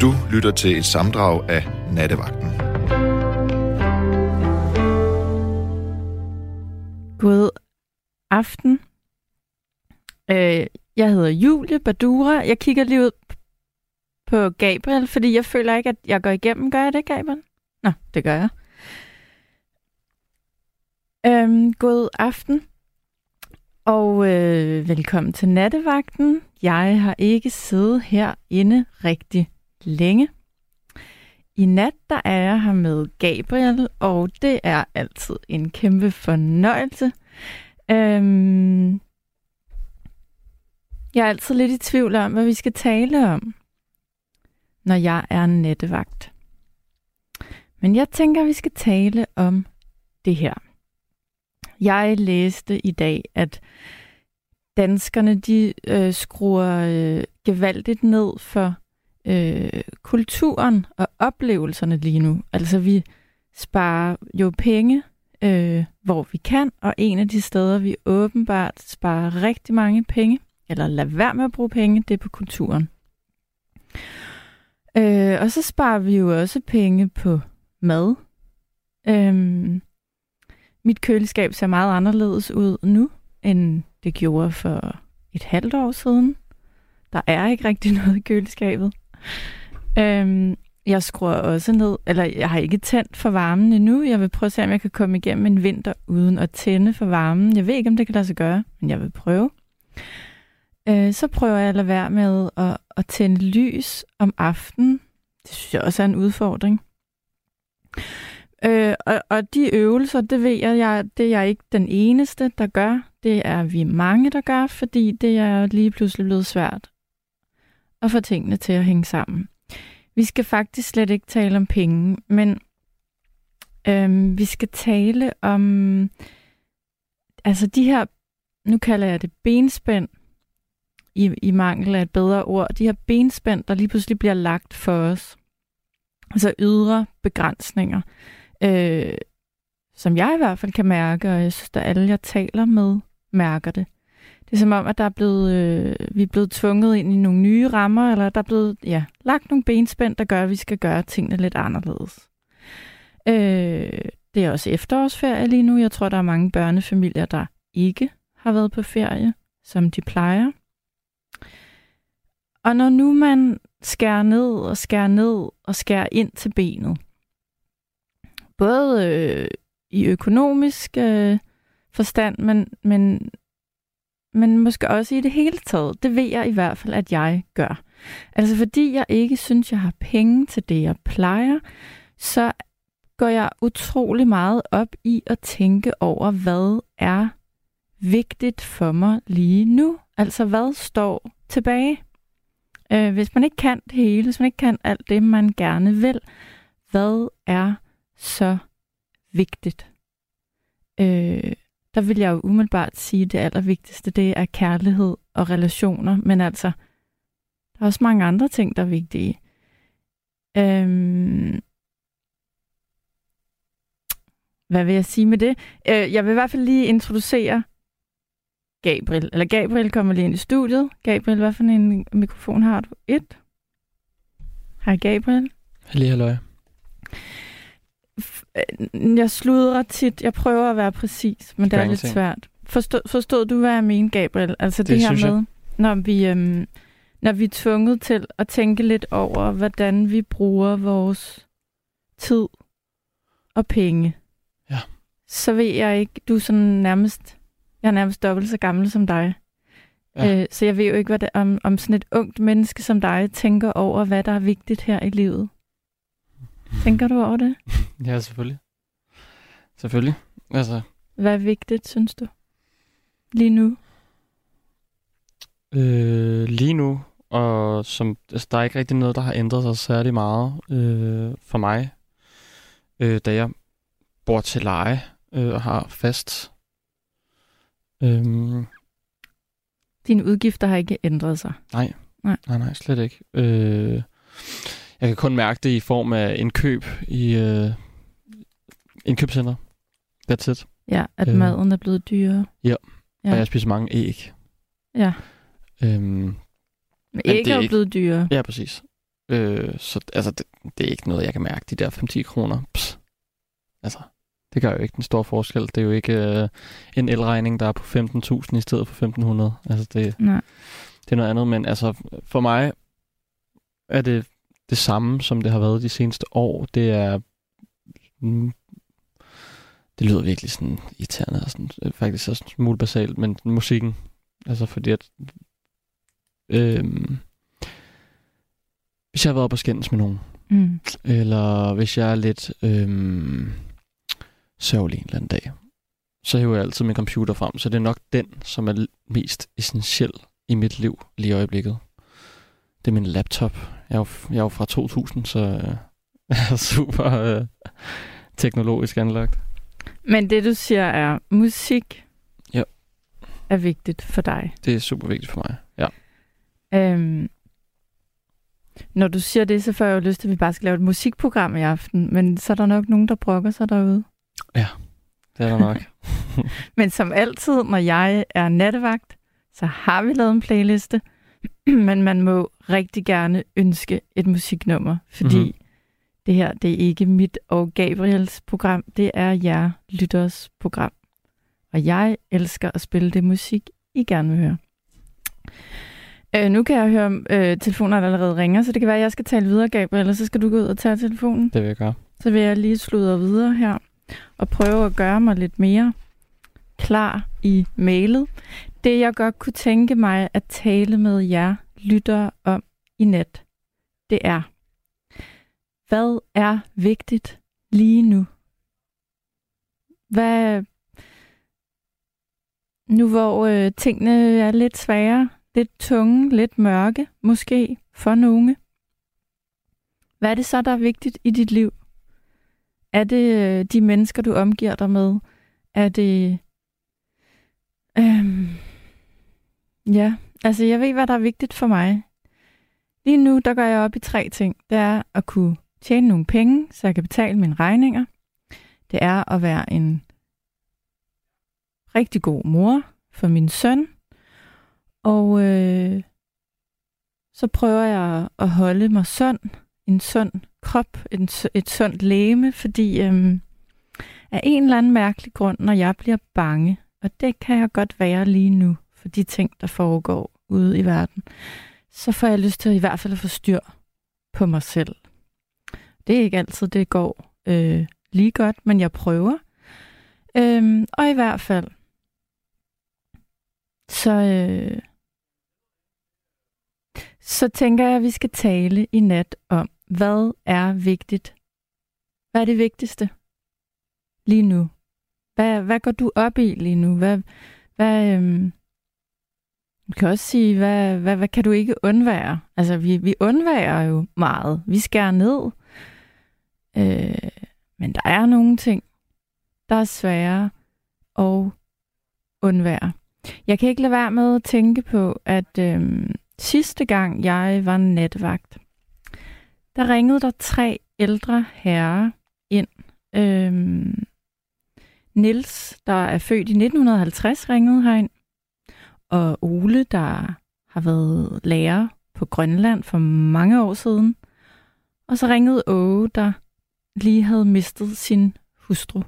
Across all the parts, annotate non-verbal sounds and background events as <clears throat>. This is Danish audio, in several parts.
Du lytter til et samdrag af Nattevagten. God aften. Øh, jeg hedder Julie Badura. Jeg kigger lige ud på Gabriel, fordi jeg føler ikke, at jeg går igennem. Gør jeg det, Gabriel? Nå, det gør jeg. Øhm, god aften. Og øh, velkommen til nattevagten. Jeg har ikke siddet herinde rigtig længe. I nat der er jeg her med Gabriel, og det er altid en kæmpe fornøjelse. Øhm, jeg er altid lidt i tvivl om, hvad vi skal tale om, når jeg er en nattevagt. Men jeg tænker, at vi skal tale om det her. Jeg læste i dag, at danskerne de øh, skruer øh, gevaldigt ned for øh, kulturen og oplevelserne lige nu. Altså vi sparer jo penge, øh, hvor vi kan, og en af de steder, vi åbenbart sparer rigtig mange penge, eller lader være med at bruge penge, det er på kulturen. Øh, og så sparer vi jo også penge på mad. Øh, mit køleskab ser meget anderledes ud nu, end det gjorde for et halvt år siden. Der er ikke rigtig <laughs> noget i køleskabet. Øhm, jeg skruer også ned, eller jeg har ikke tændt for varmen endnu. Jeg vil prøve at se, om jeg kan komme igennem en vinter uden at tænde for varmen. Jeg ved ikke, om det kan lade sig gøre, men jeg vil prøve. Øh, så prøver jeg at lade være med at, at tænde lys om aftenen. Det synes jeg også er en udfordring. Øh, og, og de øvelser, det ved jeg, jeg, det er jeg ikke den eneste, der gør. Det er vi mange, der gør, fordi det er lige pludselig blevet svært at få tingene til at hænge sammen. Vi skal faktisk slet ikke tale om penge, men øhm, vi skal tale om altså de her, nu kalder jeg det benspænd, i, i mangel af et bedre ord, de her benspænd, der lige pludselig bliver lagt for os. Altså ydre begrænsninger, øh, som jeg i hvert fald kan mærke, og jeg synes, at alle, jeg taler med, mærker det. Det er som om, at der er blevet, øh, vi er blevet tvunget ind i nogle nye rammer, eller der er blevet ja, lagt nogle benspænd, der gør, at vi skal gøre tingene lidt anderledes. Øh, det er også efterårsferie lige nu. Jeg tror, der er mange børnefamilier, der ikke har været på ferie, som de plejer. Og når nu man skærer ned og skærer ned og skærer ind til benet, både øh, i økonomisk øh, forstand, men, men men måske også i det hele taget. Det ved jeg i hvert fald, at jeg gør. Altså fordi jeg ikke synes, jeg har penge til det, jeg plejer, så går jeg utrolig meget op i at tænke over, hvad er vigtigt for mig lige nu? Altså hvad står tilbage? Øh, hvis man ikke kan det hele, hvis man ikke kan alt det, man gerne vil, hvad er så vigtigt? Øh, der vil jeg jo umiddelbart sige, at det allervigtigste, det er kærlighed og relationer. Men altså, der er også mange andre ting, der er vigtige. Øhm, hvad vil jeg sige med det? Øh, jeg vil i hvert fald lige introducere Gabriel. Eller Gabriel kommer lige ind i studiet. Gabriel, hvad for en mikrofon har du? Et. Hej Gabriel. Hallo, halløj. Øh, jeg sludrer tit. Jeg prøver at være præcis, men det er lidt ting. svært. Forstod, forstod du, hvad jeg mener, Gabriel? Altså det, det her med, jeg. når vi, øhm, når vi er tvunget til at tænke lidt over, hvordan vi bruger vores tid og penge. Ja. Så ved jeg ikke, du er sådan nærmest, jeg er nærmest dobbelt så gammel som dig. Ja. Øh, så jeg ved jo ikke, hvad det, om, om sådan et ungt menneske som dig tænker over, hvad der er vigtigt her i livet. Tænker du over det? <laughs> ja, selvfølgelig. Selvfølgelig. Altså. Hvad er vigtigt, synes du? Lige nu? Øh, lige nu, og som, altså, der er ikke rigtig noget, der har ændret sig særlig meget øh, for mig, øh, da jeg bor til leje øh, og har fast. Øh, Dine udgifter har ikke ændret sig? Nej, nej, nej, nej slet ikke. Øh, jeg kan kun mærke det i form af en køb i øh, indkøbscenter. That's it. Ja, at øh, maden er blevet dyrere. Ja. ja, og jeg spiser mange æg. Ja. Øhm, Men æg er jo blevet dyrere. Ja, præcis. Øh, så altså, det, det er ikke noget, jeg kan mærke, de der 5-10 kroner. Pss. Altså, det gør jo ikke den store forskel. Det er jo ikke øh, en elregning, der er på 15.000 i stedet for 1.500. Altså, det, Nej. det er noget andet, men altså, for mig er det det samme, som det har været de seneste år. Det er... Mm, det lyder virkelig sådan irriterende og sådan, øh, faktisk også en smule basalt, men musikken, altså fordi at øhm, hvis jeg har været på skændes med nogen, Mm. eller hvis jeg er lidt øhm, sørgelig en eller anden dag, så hiver jeg altid min computer frem, så det er nok den, som er mest essentiel i mit liv lige i øjeblikket. Det er min laptop. Jeg er jo, jeg er jo fra 2000, så øh, jeg <laughs> er super øh, teknologisk anlagt. Men det, du siger, er musik Ja. er vigtigt for dig. Det er super vigtigt for mig. Ja. Øhm, når du siger det, så får jeg jo lyst til, at vi bare skal lave et musikprogram i aften. Men så er der nok nogen, der brokker sig derude. Det er der nok. <laughs> <laughs> Men som altid, når jeg er nattevagt, så har vi lavet en playliste. <clears throat> Men man må rigtig gerne ønske et musiknummer, fordi Mhm. mm-hmm. det her, det er ikke mit og Gabriels program, det er jer lytters program. Og jeg elsker at spille det musik, I gerne vil høre. Øh, nu kan jeg høre, øh, telefonen allerede ringer, så det kan være, at jeg skal tale videre, Gabriel, eller så skal du gå ud og tage telefonen. det vil jeg gøre. Så vil jeg lige sludre videre her og prøve at gøre mig lidt mere klar i mailet. Det, jeg godt kunne tænke mig at tale med jer lyttere om i net, det er, hvad er vigtigt lige nu? Hvad, nu hvor øh, tingene er lidt svære, lidt tunge, lidt mørke, måske for nogle. Hvad er det så, der er vigtigt i dit liv? Er det øh, de mennesker, du omgiver dig med? Er det... Øh, ja, altså jeg ved, hvad der er vigtigt for mig. Lige nu, der går jeg op i tre ting. Det er at kunne tjene nogle penge, så jeg kan betale mine regninger. Det er at være en rigtig god mor for min søn. Og øh, så prøver jeg at holde mig sund, en sund krop, en, et sundt læme, fordi øh, af en eller anden mærkelig grund, når jeg bliver bange, og det kan jeg godt være lige nu, for de ting, der foregår ude i verden, så får jeg lyst til i hvert fald at få styr på mig selv. Det er ikke altid, det går øh, lige godt, men jeg prøver. Øhm, og i hvert fald, så, øh, så tænker jeg, at vi skal tale i nat om, hvad er vigtigt? Hvad er det vigtigste lige nu? Hvad, hvad går du op i lige nu? Hvad, hvad, øhm, du kan også sige, hvad, hvad, hvad kan du ikke undvære? Altså, vi, vi undværer jo meget. Vi skærer ned. Øh, men der er nogle ting, der er svære at undvære. Jeg kan ikke lade være med at tænke på, at øh, sidste gang jeg var natvagt, der ringede der tre ældre herrer ind. Øh, Nils, der er født i 1950, ringede herind. Og Ole, der har været lærer på Grønland for mange år siden. Og så ringede Åge, der lige havde mistet sin hustru.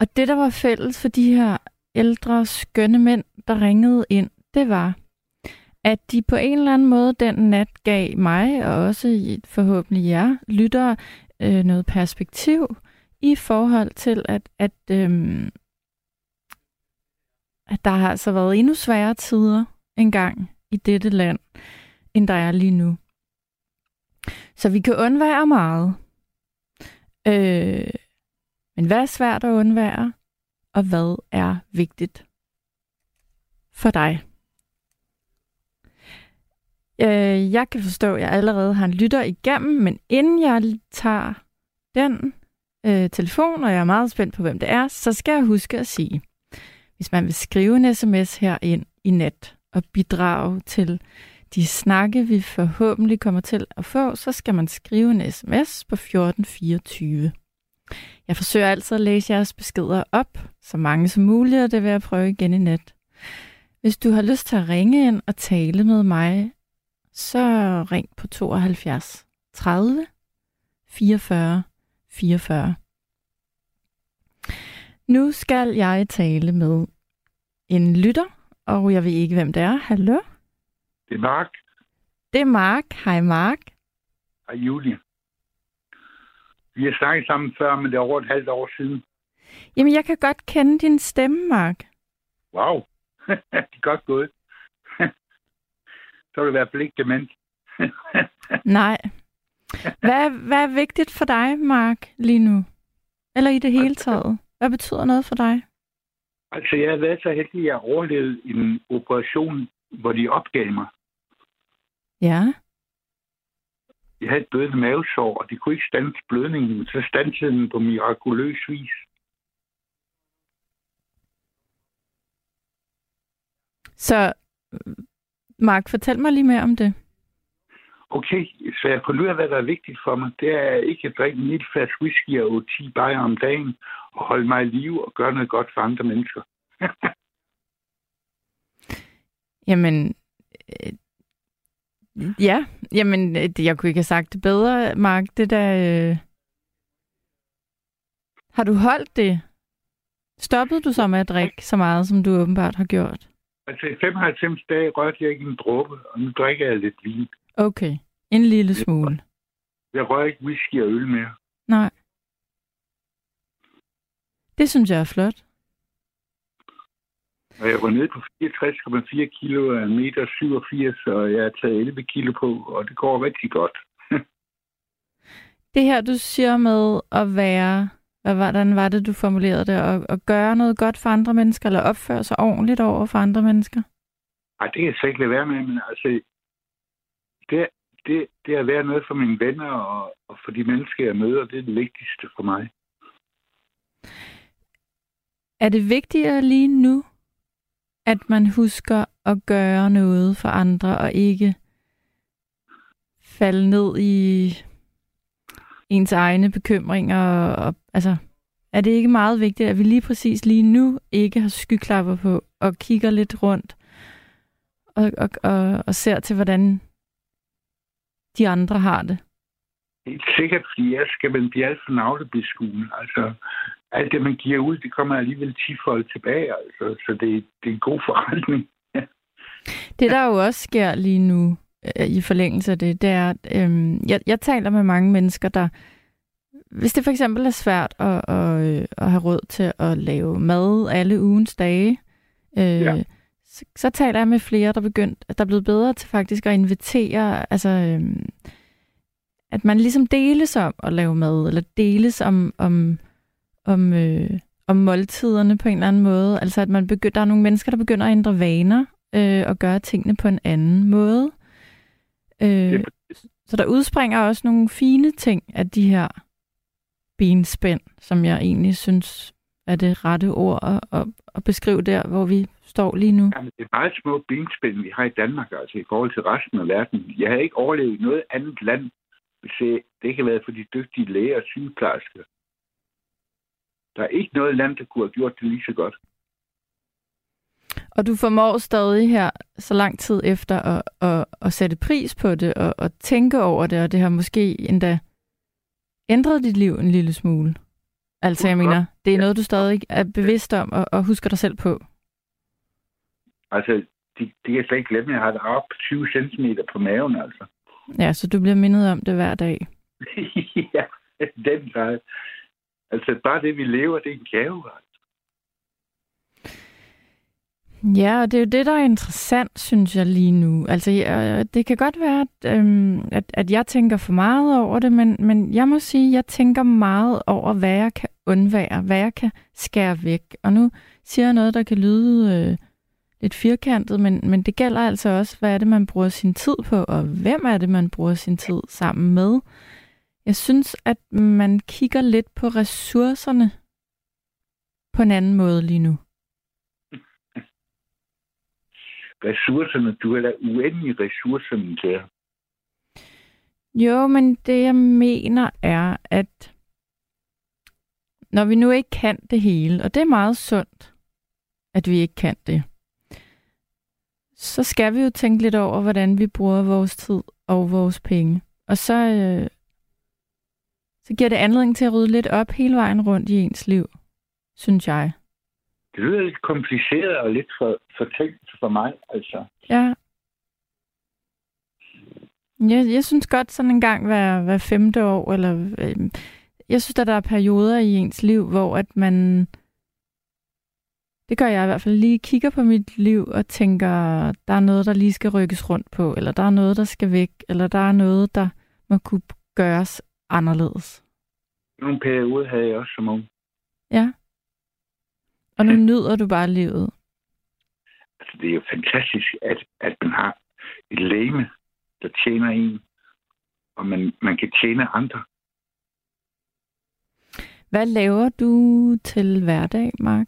Og det, der var fælles for de her ældre, skønne mænd, der ringede ind, det var, at de på en eller anden måde den nat gav mig, og også forhåbentlig jer lyttere, øh, noget perspektiv i forhold til, at, at, øh, at der har altså været endnu sværere tider engang i dette land, end der er lige nu. Så vi kan undvære meget. Øh, men hvad er svært at undvære, og hvad er vigtigt for dig? Øh, jeg kan forstå, at jeg allerede har en lytter igennem, men inden jeg tager den øh, telefon, og jeg er meget spændt på, hvem det er, så skal jeg huske at sige, hvis man vil skrive en sms her ind i net og bidrage til de snakke, vi forhåbentlig kommer til at få, så skal man skrive en sms på 1424. Jeg forsøger altid at læse jeres beskeder op, så mange som muligt, og det vil jeg prøve igen i nat. Hvis du har lyst til at ringe ind og tale med mig, så ring på 72 30 44 44. Nu skal jeg tale med en lytter, og jeg ved ikke, hvem det er. Hallo? Det er Mark. Det er Mark. Hej Mark. Hej Julie. Vi har snakket sammen før, men det er over et halvt år siden. Jamen, jeg kan godt kende din stemme, Mark. Wow. <laughs> det er godt gået. <laughs> Så vil det være fald ikke dement. <laughs> Nej. Hvad, hvad er vigtigt for dig, Mark, lige nu? Eller i det hele taget? Hvad betyder noget for dig? Altså, jeg har været så heldig, at jeg overlevede en operation, hvor de opgav mig. Ja. Jeg havde et blødende mavesår, og de kunne ikke stande blødningen, så standsede den på mirakuløs vis. Så, Mark, fortæl mig lige mere om det. Okay, så jeg fundet ud af, hvad der er vigtigt for mig. Det er ikke at drikke en lille flaske whisky og 10 bajer om dagen, og holde mig i live og gøre noget godt for andre mennesker. <laughs> Jamen, øh, ja, jamen, øh, jeg kunne ikke have sagt det bedre, Mark. Det der, øh... Har du holdt det? Stoppede du så med at drikke så meget, som du åbenbart har gjort? Altså i 95 dage rørte jeg ikke en dråbe, og nu drikker jeg lidt vin. Okay, en lille smule. Jeg rører ikke whisky og øl mere. Nej. Det synes jeg er flot. Og jeg var nede på 64,4 kilo af 1,87 meter, og jeg har taget 11 kilo på, og det går rigtig godt. <laughs> det her, du siger med at være, hvad, hvordan var det, du formulerede det, at, at gøre noget godt for andre mennesker, eller opføre sig ordentligt over for andre mennesker? Nej, det kan jeg slet ikke lade være med, men altså, det, det, det at være noget for mine venner og, og for de mennesker, jeg møder, det er det vigtigste for mig. Er det vigtigere lige nu, at man husker at gøre noget for andre, og ikke falde ned i ens egne bekymringer? Og, og, altså, er det ikke meget vigtigt, at vi lige præcis lige nu ikke har skyklapper på, og kigger lidt rundt, og, og, og, og ser til, hvordan de andre har det? Helt sikkert, fordi jeg skal vel blive alt for navlebeskuende. Altså, alt det, man giver ud, det kommer alligevel tifold tilbage. Altså, så det, det er en god forretning. det, der jo også sker lige nu, øh, i forlængelse af det, det er, at øhm, jeg, jeg taler med mange mennesker, der, hvis det for eksempel er svært at, at, øh, at have råd til at lave mad alle ugens dage, øh, ja. Så, så taler jeg med flere, der begyndt, der er blevet bedre til faktisk at invitere, altså, øhm, at man ligesom deles om at lave mad, eller deles om, om om, øh, om måltiderne på en eller anden måde. Altså at man begynder, der er nogle mennesker, der begynder at ændre vaner øh, og gøre tingene på en anden måde. Øh, så der udspringer også nogle fine ting af de her benspænd, som jeg egentlig synes er det rette ord at, at, at beskrive der, hvor vi står lige nu. Jamen, det er meget små benspænd, vi har i Danmark, altså i forhold til resten af verden. Jeg har ikke overlevet noget andet land, hvis det ikke har været for de dygtige læger og sygeplejersker, der er ikke noget land, der kunne have gjort det lige så godt. Og du formår stadig her, så lang tid efter, at, at, at sætte pris på det og at tænke over det, og det har måske endda ændret dit liv en lille smule. Altså, jeg mener, det er noget, du stadig er bevidst om og, og husker dig selv på. Altså, det, det kan jeg slet ikke glemme. Jeg har det op 20 cm på maven, altså. Ja, så du bliver mindet om det hver dag. <laughs> ja, den grad. Altså bare det, vi lever, det er en gave. Altså. Ja, og det er jo det, der er interessant, synes jeg lige nu. Altså, det kan godt være, at, øhm, at, at jeg tænker for meget over det, men, men jeg må sige, at jeg tænker meget over, hvad jeg kan undvære, hvad jeg kan skære væk. Og nu siger jeg noget, der kan lyde øh, lidt firkantet, men, men det gælder altså også, hvad er det, man bruger sin tid på, og hvem er det, man bruger sin tid sammen med. Jeg synes, at man kigger lidt på ressourcerne på en anden måde lige nu. Ressourcerne? Du har da uendelige ressourcer, min kære. Jo, men det jeg mener er, at når vi nu ikke kan det hele, og det er meget sundt, at vi ikke kan det, så skal vi jo tænke lidt over, hvordan vi bruger vores tid og vores penge. Og så, øh, så giver det anledning til at rydde lidt op hele vejen rundt i ens liv, synes jeg. Det lyder lidt kompliceret og lidt for, for tænkt for mig, altså. Ja. Jeg, jeg synes godt sådan en gang hver, hver femte år, eller øh, jeg synes, at der er perioder i ens liv, hvor at man, det gør jeg i hvert fald, lige kigger på mit liv og tænker, der er noget, der lige skal rykkes rundt på, eller der er noget, der skal væk, eller der er noget, der må kunne gøres anderledes. Nogle perioder havde jeg også som ung. Ja. Og nu nyder du bare livet. Altså, det er jo fantastisk, at, at man har et læme, der tjener en, og man, man kan tjene andre. Hvad laver du til hverdag, Mark?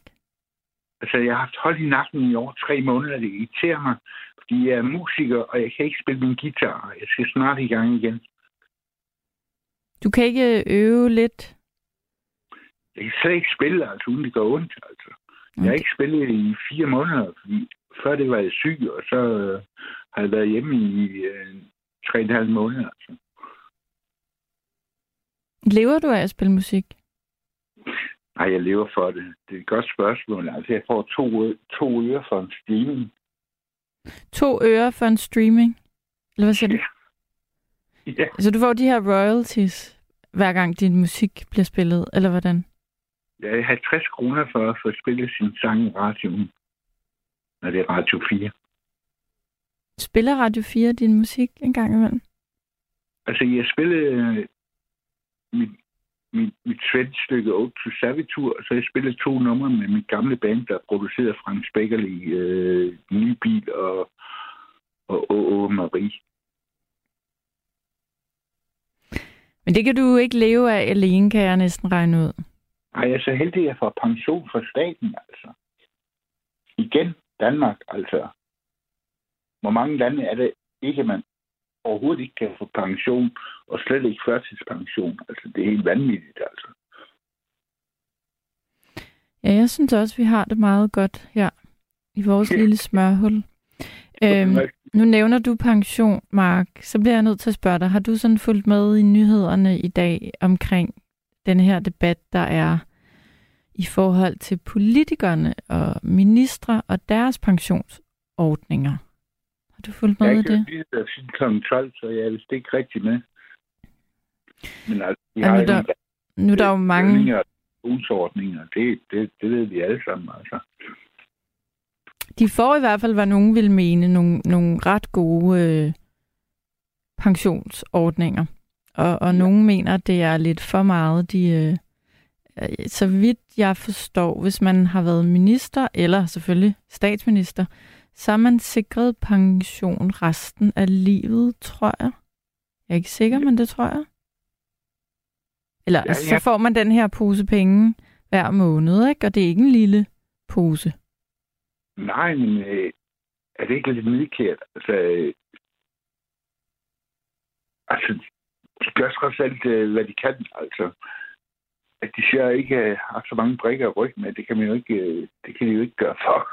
Altså, jeg har haft hold i nakken i over tre måneder. Det irriterer mig, fordi jeg er musiker, og jeg kan ikke spille min guitar. Jeg skal snart i gang igen. Du kan ikke øve lidt? Jeg kan slet ikke spille, altså, uden det går ondt. Altså. Jeg har ikke spillet i fire måneder, fordi før det var jeg syg, og så øh, har jeg været hjemme i øh, tre og en halv måneder. Altså. Lever du af at spille musik? Nej, jeg lever for det. Det er et godt spørgsmål. Altså, jeg får to, to øre for en streaming. To øre for en streaming? Eller hvad siger du? Ja. Så du får de her royalties, hver gang din musik bliver spillet, eller hvordan? Jeg har 50 kroner for at få spillet sin sang i radioen, når det er Radio 4. Spiller Radio 4 din musik en gang imellem? Altså, jeg spillede øh, mit, mit, mit stykke Old to Savitur, og så jeg spillet to numre med mit gamle band, der producerede Frank Spækkerli, øh, Ny Bil og, og Åh Marie. Men det kan du ikke leve af alene, kan jeg næsten regne ud. Nej, jeg er så heldig, at jeg får pension fra staten, altså. Igen, Danmark, altså. Hvor mange lande er det ikke, man overhovedet ikke kan få pension, og slet ikke førtidspension. Altså, det er helt vanvittigt, altså. Ja, jeg synes også, vi har det meget godt her i vores ja. lille smørhul. Øhm, nu nævner du pension, Mark. Så bliver jeg nødt til at spørge dig, har du sådan fulgt med i nyhederne i dag omkring den her debat, der er i forhold til politikerne og ministre og deres pensionsordninger? Har du fulgt med i det? Jeg har ikke siden kl. 12, så jeg er vist ikke rigtig med. Men altså, vi ja, har nu, der, nu er der jo mange... Pensionsordninger, det, det, det ved vi alle sammen, altså. De får i hvert fald, hvad nogen vil mene, nogle, nogle ret gode øh, pensionsordninger. Og, og ja. nogen mener, det er lidt for meget. De, øh, så vidt jeg forstår, hvis man har været minister, eller selvfølgelig statsminister, så er man sikret pension resten af livet, tror jeg. Jeg er ikke sikker, men det tror jeg. Eller ja, ja. så får man den her pose penge hver måned, ikke? Og det er ikke en lille pose. Nej, men øh, er det ikke lidt nidkært? Altså, øh, altså, de gør trods alt, øh, hvad de kan. Altså, at de ser ikke øh, har så mange brikker at rykke med, det kan, man jo ikke, øh, det kan de jo ikke gøre for.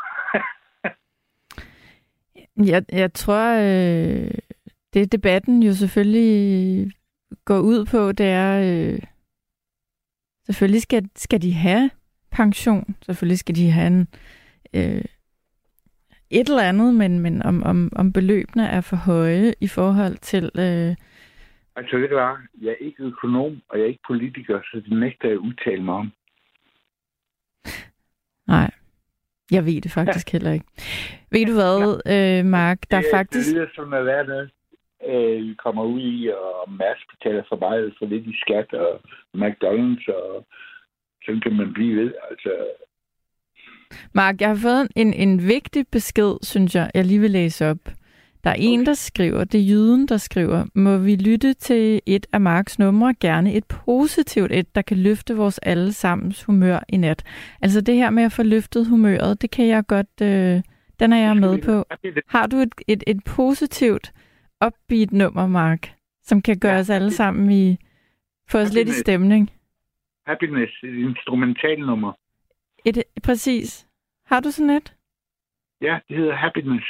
<laughs> jeg, jeg tror, øh, det debatten jo selvfølgelig går ud på, det er, øh, selvfølgelig skal, skal de have pension, selvfølgelig skal de have en, øh, et eller andet, men, men om, om, om beløbene er for høje i forhold til... Øh... Altså, det var, jeg er ikke økonom, og jeg er ikke politiker, så det nægter jeg at udtale mig om. <laughs> Nej, jeg ved det faktisk ja. heller ikke. Ved du hvad, ja. øh, Mark, der det, er faktisk... Det lyder som at være noget, øh, kommer ud i, og Mads betaler for meget for lidt i skat, og McDonald's, og sådan kan man blive ved. Altså, Mark, jeg har fået en, en vigtig besked, synes jeg, jeg lige vil læse op. Der er en, der skriver, det er jyden, der skriver, må vi lytte til et af Marks numre, gerne et positivt et, der kan løfte vores allesammens humør i nat. Altså det her med at få løftet humøret, det kan jeg godt, øh, den er jeg med på. Har du et, et, et positivt upbeat nummer, Mark, som kan gøre ja. os alle sammen i, få os lidt i stemning? Happiness, et instrumental nummer. Et, præcis. Har du sådan et? Ja, det hedder Happiness.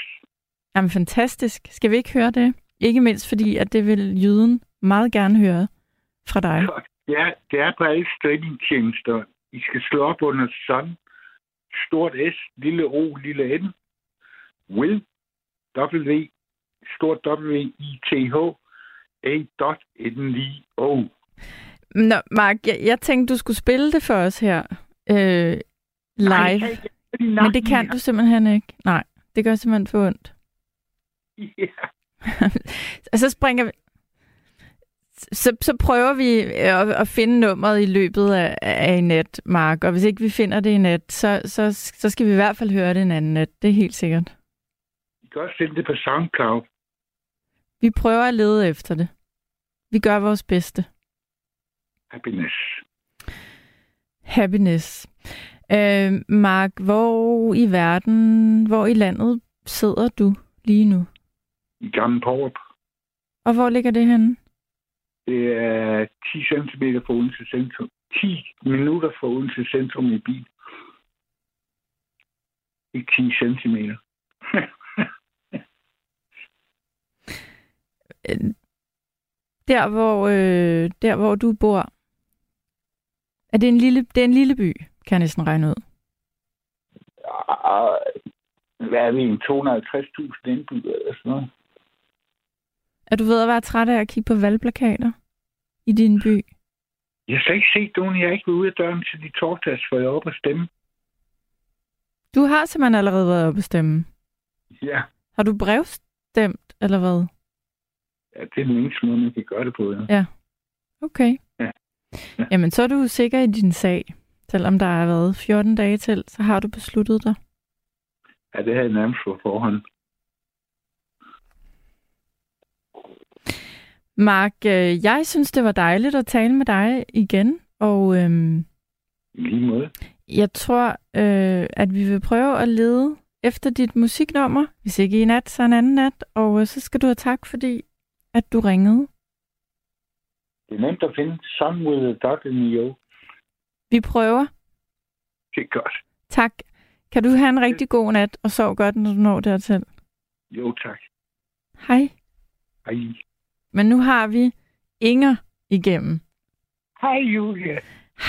Jamen, fantastisk. Skal vi ikke høre det? Ikke mindst fordi, at det vil jyden meget gerne høre fra dig. Er, det er på alle streamingtjenester. I skal slå op under Sun, stort S, lille O, lille N, Will, W, stort W, I, T, H, A, dot, N, I, O. Nå, Mark, jeg, jeg tænkte, du skulle spille det for os her øh, live. Nej, nej, Men det kan du simpelthen ikke. Nej, det gør simpelthen for ondt. <laughs> Ja. Og så springer vi... Så, så prøver vi at, at finde nummeret i løbet af, af en nat, Mark. Og hvis ikke vi finder det i nat, så, så, så skal vi i hvert fald høre det en anden nat. Det er helt sikkert. I kan også finde det på SoundCloud. Vi prøver at lede efter det. Vi gør vores bedste. Happiness. Happiness. Øh, Mark, hvor i verden, hvor i landet sidder du lige nu? I Gamle Porup. Og hvor ligger det henne? Det er 10 cm fra Odense Centrum. 10 minutter fra Odense Centrum i bil. Ikke 10 cm. <laughs> Der hvor, øh, der, hvor du bor. Er det en lille, det er en lille by, kan jeg næsten regne ud. Hvad er vi? En 250.000 indbyggere eller sådan noget? Er du ved at være træt af at kigge på valgplakater i din by? Jeg har slet ikke set nogen. Jeg har ikke ude af døren til de torsdags, for jeg er oppe at stemme. Du har simpelthen allerede været oppe at stemme. Ja. Har du brevstemt, eller hvad? ja, det er den eneste måde, man kan gøre det på. Ja. Okay. Ja. Ja. Jamen, så er du sikker i din sag. Selvom der har været 14 dage til, så har du besluttet dig. ja, det har jeg nærmest på forhånd. Mark, øh, jeg synes, det var dejligt at tale med dig igen. Og øhm, lige måde. jeg tror, øh, at vi vil prøve at lede efter dit musiknummer. Hvis ikke i nat, så en anden nat. Og øh, så skal du have tak, fordi at du ringede. Det er nemt at finde. Sun with a dot in the O. Vi prøver. Det er godt. Tak. Kan du have en rigtig god nat, og sov godt, når du når dertil. Jo, tak. Hej. Hej. Men nu har vi Inger igennem. Hej Julie.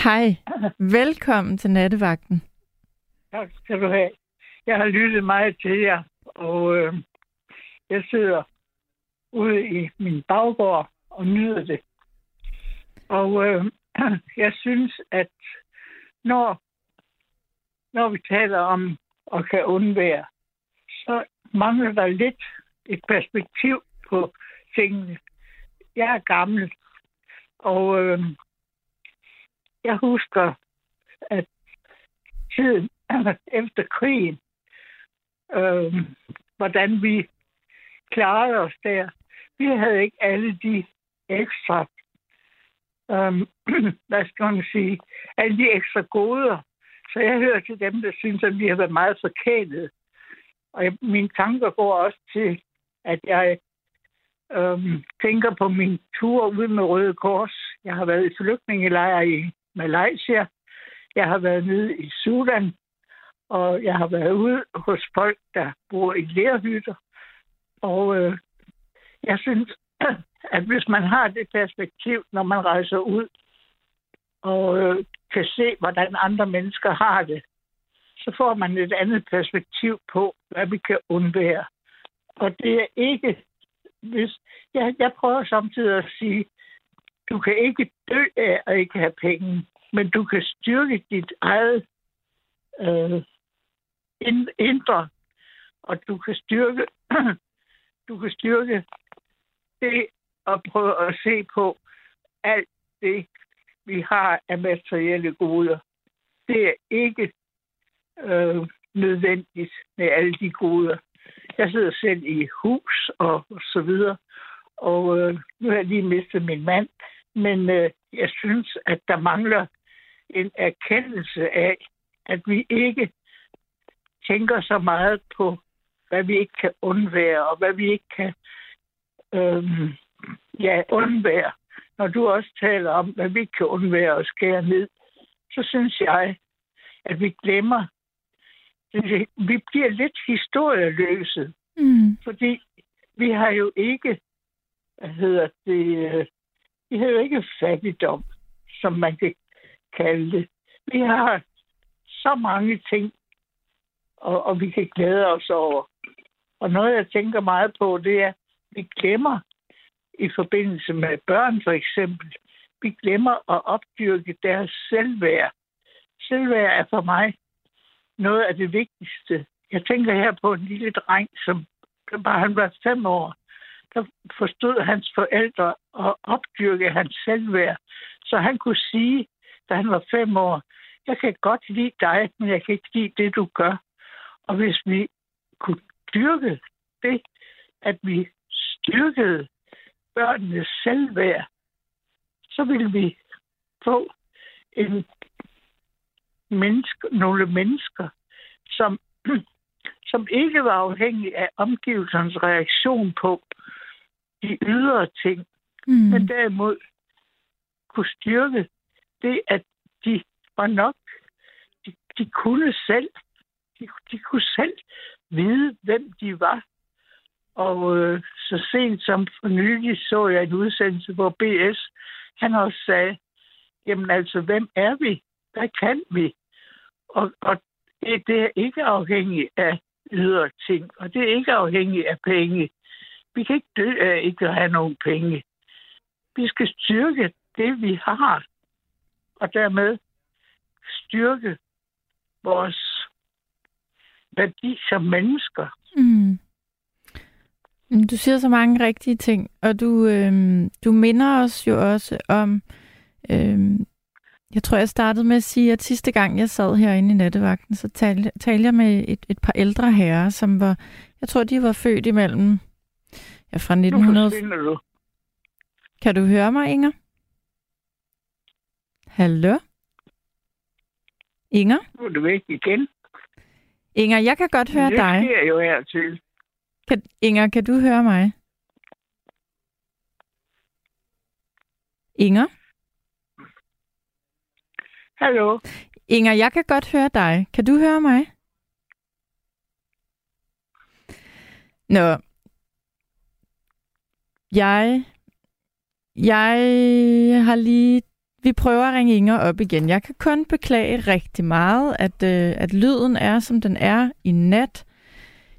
Hej. <laughs> Velkommen til nattevagten. Tak skal du have. Jeg har lyttet meget til jer, og øh, jeg sidder ude i min baggård og nyder det. Og øh, <clears throat> jeg synes, at når, når vi taler om at kan undvære, så mangler der lidt et perspektiv på tingene. Jeg er gammel, og øh, jeg husker, at tiden <clears throat> efter krigen, øh, hvordan vi klarede os der. Vi havde ikke alle de ekstra, øh, <clears throat> hvad skal man sige, alle de ekstra goder. Så jeg hører til dem, der synes, at vi har været meget forkælet. Og jeg, mine tanker går også til, at jeg øhm, tænker på min tur ud med Røde Kors. Jeg har været i flygtningelejr i Malaysia. Jeg har været nede i Sudan. Og jeg har været ude hos folk, der bor i lærhytter. Og øh, jeg synes, <clears throat> at hvis man har det perspektiv, når man rejser ud, og øh, kan se, hvordan andre mennesker har det, så får man et andet perspektiv på, hvad vi kan undvære. Og det er ikke, hvis jeg, jeg prøver samtidig at sige, du kan ikke dø af at ikke have penge, men du kan styrke dit eget øh, ind- indre, og du kan styrke, <clears throat> du kan styrke det at prøve at se på alt det, vi har af materielle goder. Det er ikke øh, nødvendigt med alle de goder. Jeg sidder selv i hus og, så videre, og øh, nu har jeg lige mistet min mand, men øh, jeg synes, at der mangler en erkendelse af, at vi ikke tænker så meget på, hvad vi ikke kan undvære, og hvad vi ikke kan øh, ja, undvære. Når du også taler om, hvad vi ikke kan undvære og skære ned, så synes jeg, at vi glemmer, vi bliver lidt historieløse. Mm. Fordi vi har jo ikke, hvad hedder det, øh, vi har jo ikke fattigdom, som man kan kalde det. Vi har så mange ting, og, og vi kan glæde os over. Og noget, jeg tænker meget på, det er, at vi glemmer i forbindelse med børn for eksempel, vi glemmer at opdyrke deres selvværd. Selvværd er for mig noget af det vigtigste. Jeg tænker her på en lille dreng, som bare han var fem år. Der forstod hans forældre og opdyrkede hans selvværd, så han kunne sige, da han var fem år, jeg kan godt lide dig, men jeg kan ikke lide det, du gør. Og hvis vi kunne dyrke det, at vi styrkede børnenes selvværd, så ville vi få en menneske, nogle mennesker, som, <clears throat> som ikke var afhængige af omgivelsernes reaktion på de ydre ting, mm. men derimod kunne styrke det, at de var nok, de, de kunne selv, de, de kunne selv vide, hvem de var. Og øh, så sent som for nylig så jeg en udsendelse, hvor BS, han også sagde, jamen altså, hvem er vi? Hvad kan vi? Og, og det, det er ikke afhængigt af ydre ting, og det er ikke afhængigt af penge. Vi kan ikke dø af ikke at have nogen penge. Vi skal styrke det, vi har, og dermed styrke vores værdi som mennesker. Mm. mm du siger så mange rigtige ting, og du, øh, du minder os jo også om, øh, jeg tror, jeg startede med at sige, at sidste gang, jeg sad herinde i nattevagten, så talte, talte jeg med et, et par ældre herrer, som var, jeg tror, de var født imellem, ja, fra 1900... Du. Kan du høre mig, Inger? Hallo? Inger? Nu er du væk igen. Inger, jeg kan godt høre det dig. Det sker jo her til. Kan, Inger, kan du høre mig? Inger? Hallo? Inger, jeg kan godt høre dig. Kan du høre mig? Nå. Jeg... Jeg har lige... Vi prøver at ringe Inger op igen. Jeg kan kun beklage rigtig meget, at, øh, at lyden er, som den er i nat.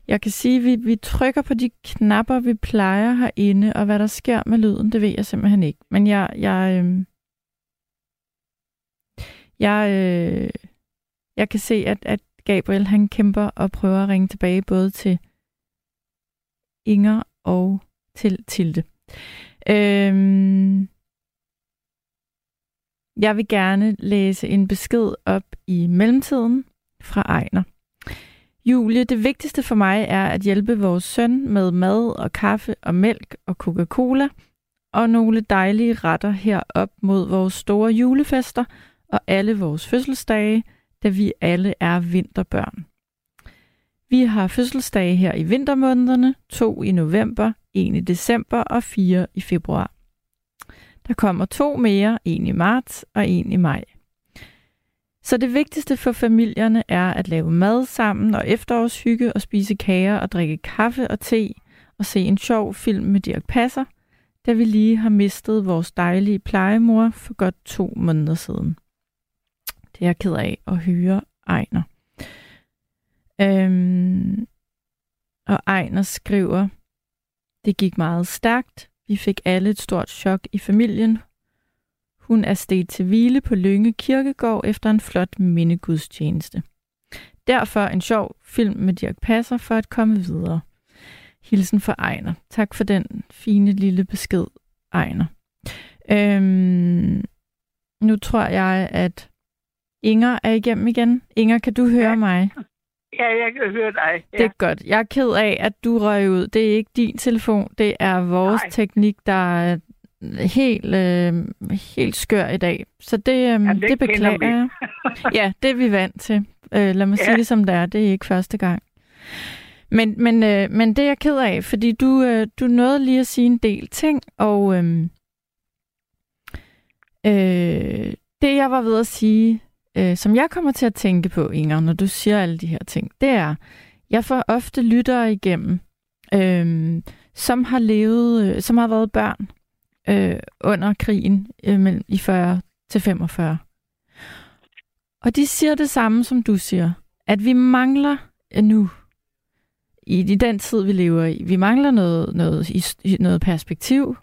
Jeg kan sige, at vi, vi trykker på de knapper, vi plejer herinde, og hvad der sker med lyden, det ved jeg simpelthen ikke. Men jeg, jeg, øh, jeg, øh, jeg kan se, at, at Gabriel han kæmper og prøver at ringe tilbage både til Inger og til Tilde. Øhm, jeg vil gerne læse en besked op i mellemtiden fra Ejner. Julie, det vigtigste for mig er at hjælpe vores søn med mad og kaffe og mælk og Coca-Cola og nogle dejlige retter her op mod vores store julefester og alle vores fødselsdage, da vi alle er vinterbørn. Vi har fødselsdage her i vintermånederne, to i november, en i december og fire i februar. Der kommer to mere, en i marts og en i maj. Så det vigtigste for familierne er at lave mad sammen og efterårshygge og spise kager og drikke kaffe og te og se en sjov film med Dirk Passer, da vi lige har mistet vores dejlige plejemor for godt to måneder siden. Det er jeg ked af at høre Ejner. Øhm, og Ejner skriver, det gik meget stærkt. Vi fik alle et stort chok i familien. Hun er steget til hvile på Lønge Kirkegård efter en flot mindegudstjeneste. Derfor en sjov film med Dirk Passer for at komme videre. Hilsen fra Ejner. Tak for den fine lille besked, Ejner. Øhm, nu tror jeg, at Inger er igennem igen. Inger, kan du høre ja. mig? <laughs> Ja, jeg kan høre dig. Ja. Det er godt. Jeg er ked af, at du røg ud. Det er ikke din telefon. Det er vores Nej. teknik, der er helt, øh, helt skør i dag. Så det, øh, Jamen, det, det beklager jeg. ja, det er vi vant til. Øh, lad mig ja. sige det som det er. Det er ikke første gang. Men, men, øh, men det er jeg ked af, fordi du, øh, du nåede lige at sige en del ting, og øh, øh, det jeg var ved at sige, øh, som jeg kommer til at tænke på, Inger, når du siger alle de her ting, det er, jeg får ofte lyttere igennem, øh, som har levet, øh, som har været børn øh, under krigen øh, i 40 til 45. Og de siger det samme, som du siger, at vi mangler nu, i, i den tid, vi lever i, vi mangler noget, noget, noget perspektiv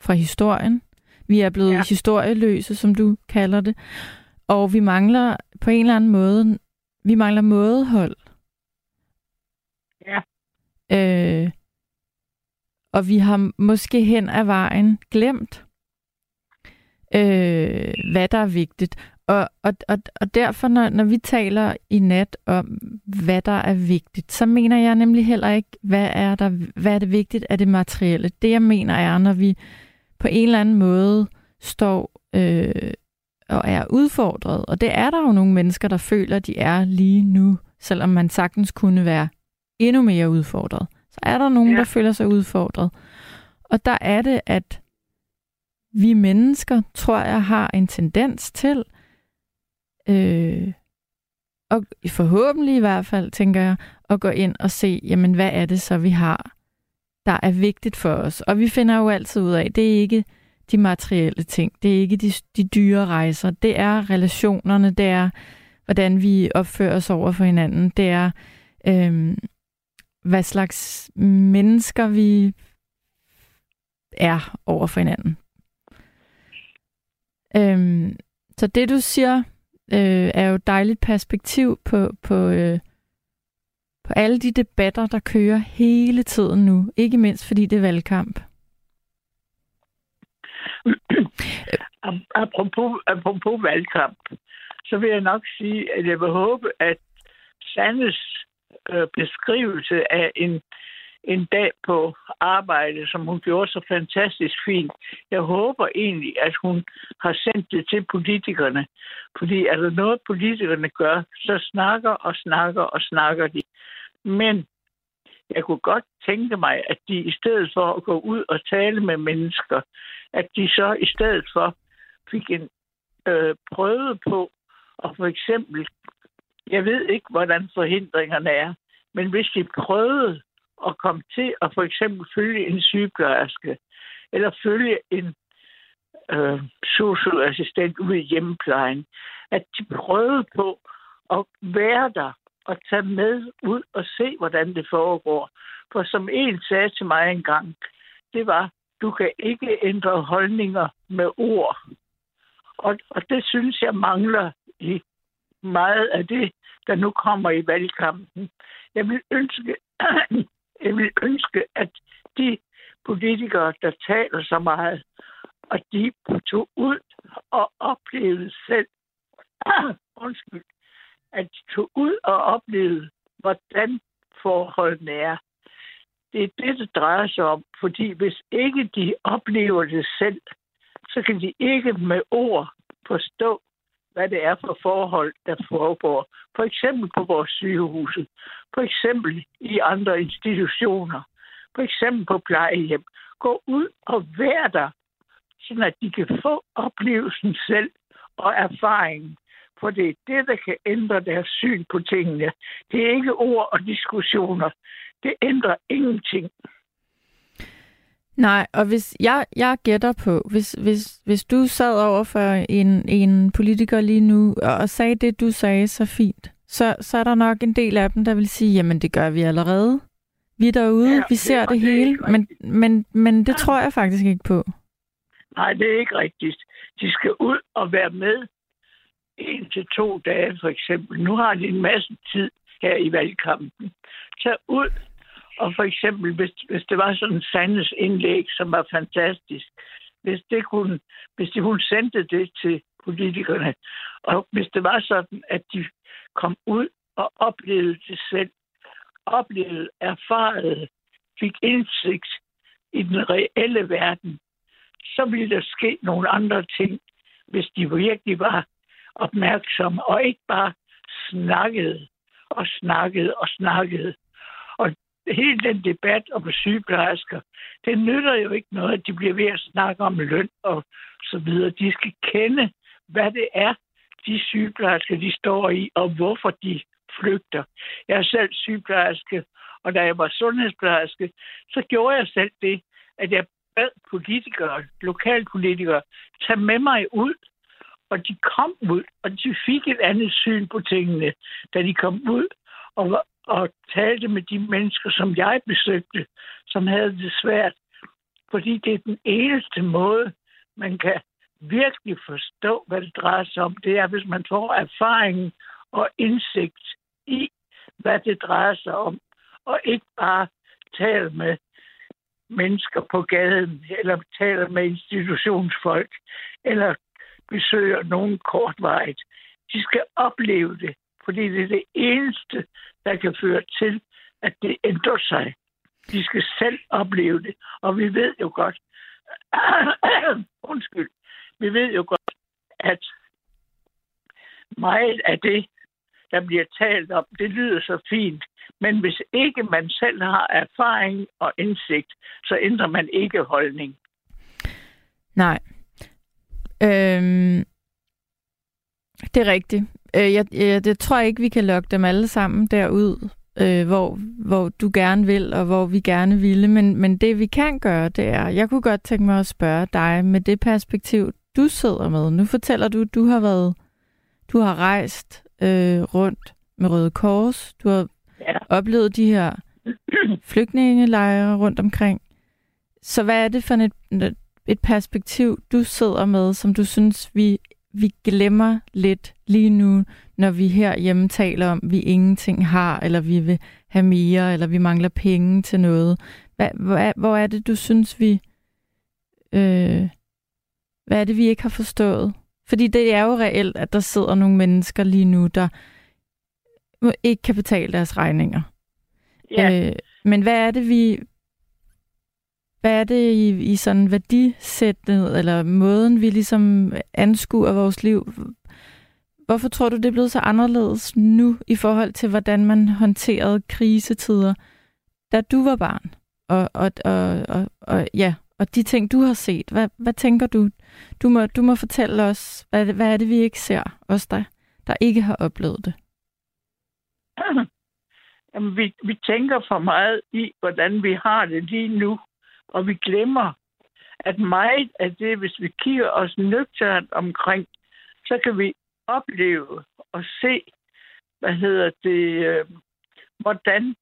fra historien. Vi er blevet ja. historieløse, som du kalder det. Og vi mangler på en eller anden måde, vi mangler mådehold. Ja. Øh, og vi har måske hen ad vejen glemt, øh, hvad der er vigtigt. Og, og, og, og derfor, når, når vi taler i nat om, hvad der er vigtigt, så mener jeg nemlig heller ikke, hvad er, der, hvad er det vigtigt af det materielle. Det, jeg mener, er, når vi på en eller anden måde står øh, og er udfordret. Og det er der jo nogle mennesker, der føler, de er lige nu, selvom man sagtens kunne være endnu mere udfordret. Så er der nogen, ja. der føler sig udfordret. Og der er det, at vi mennesker, tror jeg, har en tendens til, øh, og forhåbentlig i hvert fald, tænker jeg, at gå ind og se, jamen hvad er det så, vi har, der er vigtigt for os. Og vi finder jo altid ud af, det er ikke de materielle ting, det er ikke de, de dyre rejser, det er relationerne, det er, hvordan vi opfører os over for hinanden, det er, øh, hvad slags mennesker vi er over for hinanden. Øh, så det du siger, øh, er jo et dejligt perspektiv på, på, øh, på alle de debatter, der kører hele tiden nu. Ikke mindst fordi det er valgkamp apropos, apropos valgkamp, så vil jeg nok sige, at jeg vil håbe, at Sandes øh, beskrivelse af en, en dag på arbejde, som hun gjorde så fantastisk fint. Jeg håber egentlig, at hun har sendt det til politikerne. Fordi er der noget, politikerne gør, så snakker og snakker og snakker de. Men jeg kunne godt tænke mig, at de i stedet for at gå ud og tale med mennesker, at de så i stedet for fik en øh, prøve på at for eksempel jeg ved ikke, hvordan forhindringerne er, men hvis de prøvede at komme til at for eksempel følge en sygeplejerske, eller følge en øh, socialassistent ude i hjemmeplejen, at de prøvede på at være der at tage med ud og se, hvordan det foregår. For som en sagde til mig engang, det var, du kan ikke ændre holdninger med ord. Og, og det synes jeg mangler i meget af det, der nu kommer i valgkampen. Jeg vil ønske, <clears throat> jeg vil ønske at de politikere, der taler så meget, og de tog ud og oplevede selv, <clears throat> undskyld, at tage ud og opleve, hvordan forholdene er. Det er det, det drejer sig om, fordi hvis ikke de oplever det selv, så kan de ikke med ord forstå, hvad det er for forhold, der foregår. For eksempel på vores sygehuse, for eksempel i andre institutioner, for eksempel på plejehjem. Gå ud og vær der, så at de kan få oplevelsen selv og erfaringen. For det er det, der kan ændre deres syn på tingene. Det er ikke ord og diskussioner. Det ændrer ingenting. Nej, og hvis jeg, jeg gætter på, hvis, hvis, hvis du sad over for en, en politiker lige nu og sagde det, du sagde så fint, så, så er der nok en del af dem, der vil sige, jamen det gør vi allerede. Vi er derude, ja, vi ser det, det hele, men, men, men det ja. tror jeg faktisk ikke på. Nej, det er ikke rigtigt. De skal ud og være med en til to dage for eksempel. Nu har de en masse tid her i valgkampen. Tag ud og for eksempel, hvis, hvis det var sådan en Sandes indlæg, som var fantastisk, hvis, det kunne, hvis de, hun sendte det til politikerne, og hvis det var sådan, at de kom ud og oplevede det selv, oplevede, erfarede, fik indsigt i den reelle verden, så ville der ske nogle andre ting, hvis de virkelig var opmærksomme, og ikke bare snakkede og snakkede og snakkede hele den debat om sygeplejersker, det nytter jo ikke noget, at de bliver ved at snakke om løn og så videre. De skal kende, hvad det er, de sygeplejersker, de står i, og hvorfor de flygter. Jeg er selv sygeplejerske, Og da jeg var sundhedsplejerske, så gjorde jeg selv det, at jeg bad politikere, lokalpolitikere, tage med mig ud. Og de kom ud, og de fik et andet syn på tingene, da de kom ud og, og talte med de mennesker, som jeg besøgte, som havde det svært. Fordi det er den eneste måde, man kan virkelig forstå, hvad det drejer sig om. Det er, hvis man får erfaring og indsigt i, hvad det drejer sig om, og ikke bare tale med mennesker på gaden, eller taler med institutionsfolk, eller besøger nogen kortvarigt. De skal opleve det, fordi det er det eneste, der kan føre til, at det ændrer sig. De skal selv opleve det, og vi ved jo godt, <coughs> undskyld, vi ved jo godt, at meget af det, der bliver talt om, det lyder så fint. Men hvis ikke man selv har erfaring og indsigt, så ændrer man ikke holdning. Nej. Øhm, det er rigtigt. Øh, jeg, jeg, jeg tror ikke, vi kan lokke dem alle sammen derud, øh, hvor, hvor du gerne vil, og hvor vi gerne ville. Men, men det, vi kan gøre, det er, jeg kunne godt tænke mig at spørge dig med det perspektiv, du sidder med. Nu fortæller du, du har været, du har rejst øh, rundt med Røde Kors. Du har ja. oplevet de her <clears throat> flygtningelejre rundt omkring. Så hvad er det for et, et perspektiv, du sidder med, som du synes, vi, vi glemmer lidt lige nu, når vi herhjemme taler om, vi ingenting har, eller vi vil have mere, eller vi mangler penge til noget. Hvad, hvor, hvor er det, du synes, vi... Øh, hvad er det, vi ikke har forstået? Fordi det er jo reelt, at der sidder nogle mennesker lige nu, der ikke kan betale deres regninger. Ja. Øh, men hvad er det, vi... Hvad er det i, i sådan værdisættet, eller måden, vi ligesom anskuer vores liv? Hvorfor tror du, det er blevet så anderledes nu, i forhold til, hvordan man håndterede krisetider, da du var barn? Og, og, og, og, og ja, og de ting, du har set, hvad, hvad tænker du? Du må, du må fortælle os, hvad, hvad er det, vi ikke ser, os der, der ikke har oplevet det? <clears throat> Jamen, vi, vi tænker for meget i, hvordan vi har det lige nu, og vi glemmer, at meget af det, hvis vi kigger os nøgternt omkring, så kan vi opleve og se, hvad hedder det, øh, hvordan,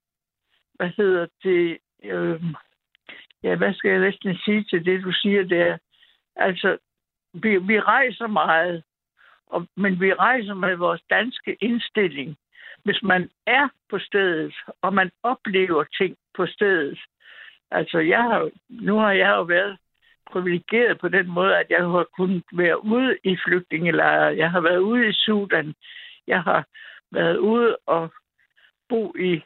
hvad hedder det, øh, ja, hvad skal jeg næsten sige til det, du siger der? Altså, vi, vi rejser meget, og, men vi rejser med vores danske indstilling. Hvis man er på stedet, og man oplever ting på stedet. Altså, jeg har, nu har jeg jo været privilegeret på den måde, at jeg har kunnet være ude i flygtningelejre. Jeg har været ude i Sudan. Jeg har været ude og bo i,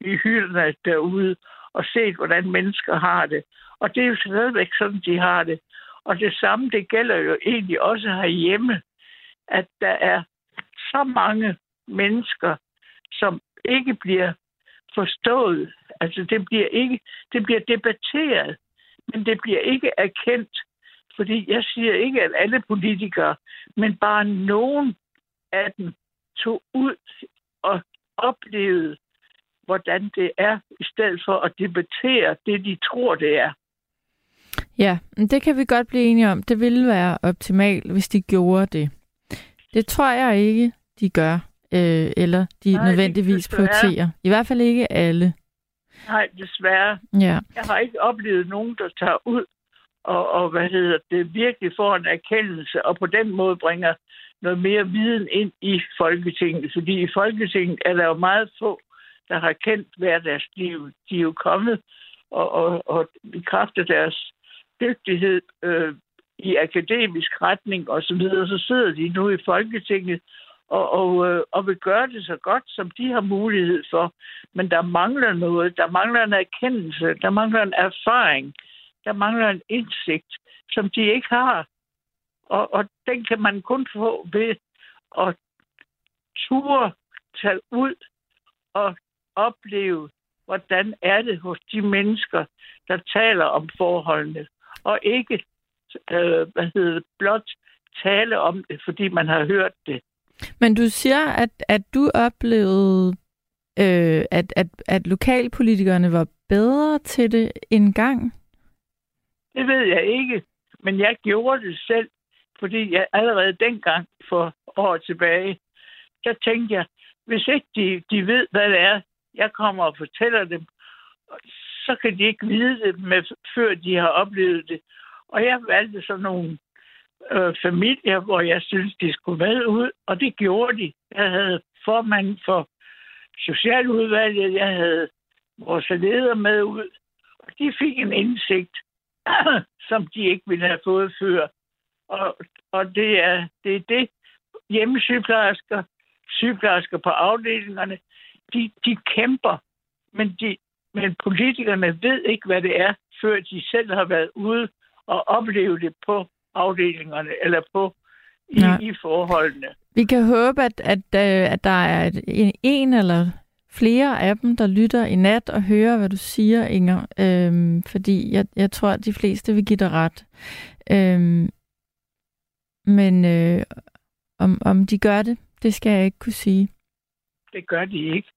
i hylderne derude og set, hvordan mennesker har det. Og det er jo stadigvæk sådan, de har det. Og det samme, det gælder jo egentlig også herhjemme, at der er så mange mennesker, som ikke bliver forstået. Altså, det bliver ikke, det bliver debatteret, men det bliver ikke erkendt. Fordi jeg siger ikke, at alle politikere, men bare nogen af dem tog ud og oplevede, hvordan det er, i stedet for at debattere det, de tror, det er. Ja, det kan vi godt blive enige om. Det ville være optimalt, hvis de gjorde det. Det tror jeg ikke, de gør, øh, eller de Nej, nødvendigvis prioriterer. I hvert fald ikke alle. Nej, desværre. Ja. Jeg har ikke oplevet nogen, der tager ud og, og hvad hedder det, virkelig får en erkendelse, og på den måde bringer noget mere viden ind i Folketinget. Fordi i Folketinget er der jo meget få, der har kendt hverdagsliv. De er jo kommet og, og, og i kraft af deres dygtighed øh, i akademisk retning og så videre, så sidder de nu i Folketinget og, og, øh, og vil gøre det så godt, som de har mulighed for. Men der mangler noget. Der mangler en erkendelse. Der mangler en erfaring. Der mangler en indsigt, som de ikke har. Og, og den kan man kun få ved at ture tage ud og opleve, hvordan er det hos de mennesker, der taler om forholdene, og ikke øh, hvad hedder det, blot tale om det, fordi man har hørt det. Men du siger, at, at du oplevede øh, at, at, at lokalpolitikerne var bedre til det engang? Det ved jeg ikke, men jeg gjorde det selv, fordi jeg allerede dengang for år tilbage, der tænkte jeg, hvis ikke de, de ved, hvad det er, jeg kommer og fortæller dem, så kan de ikke vide det, med, før de har oplevet det. Og jeg valgte sådan nogle øh, familier, hvor jeg synes, de skulle med ud, og det gjorde de. Jeg havde formanden for Socialudvalget, jeg havde vores leder med ud, og de fik en indsigt, <clears throat> som de ikke ville have fået før. Og, og det, er, det er det, hjemmesygeplejersker, sygeplejersker på afdelingerne, de, de kæmper, men, de, men politikerne ved ikke, hvad det er, før de selv har været ude og oplevet det på afdelingerne eller på i, i forholdene. Vi kan håbe, at, at, øh, at der er en, en eller flere af dem, der lytter i nat og hører, hvad du siger, Inger. Øhm, fordi jeg, jeg tror, at de fleste vil give dig ret. Øhm, men øh, om, om de gør det, det skal jeg ikke kunne sige. Det gør de ikke.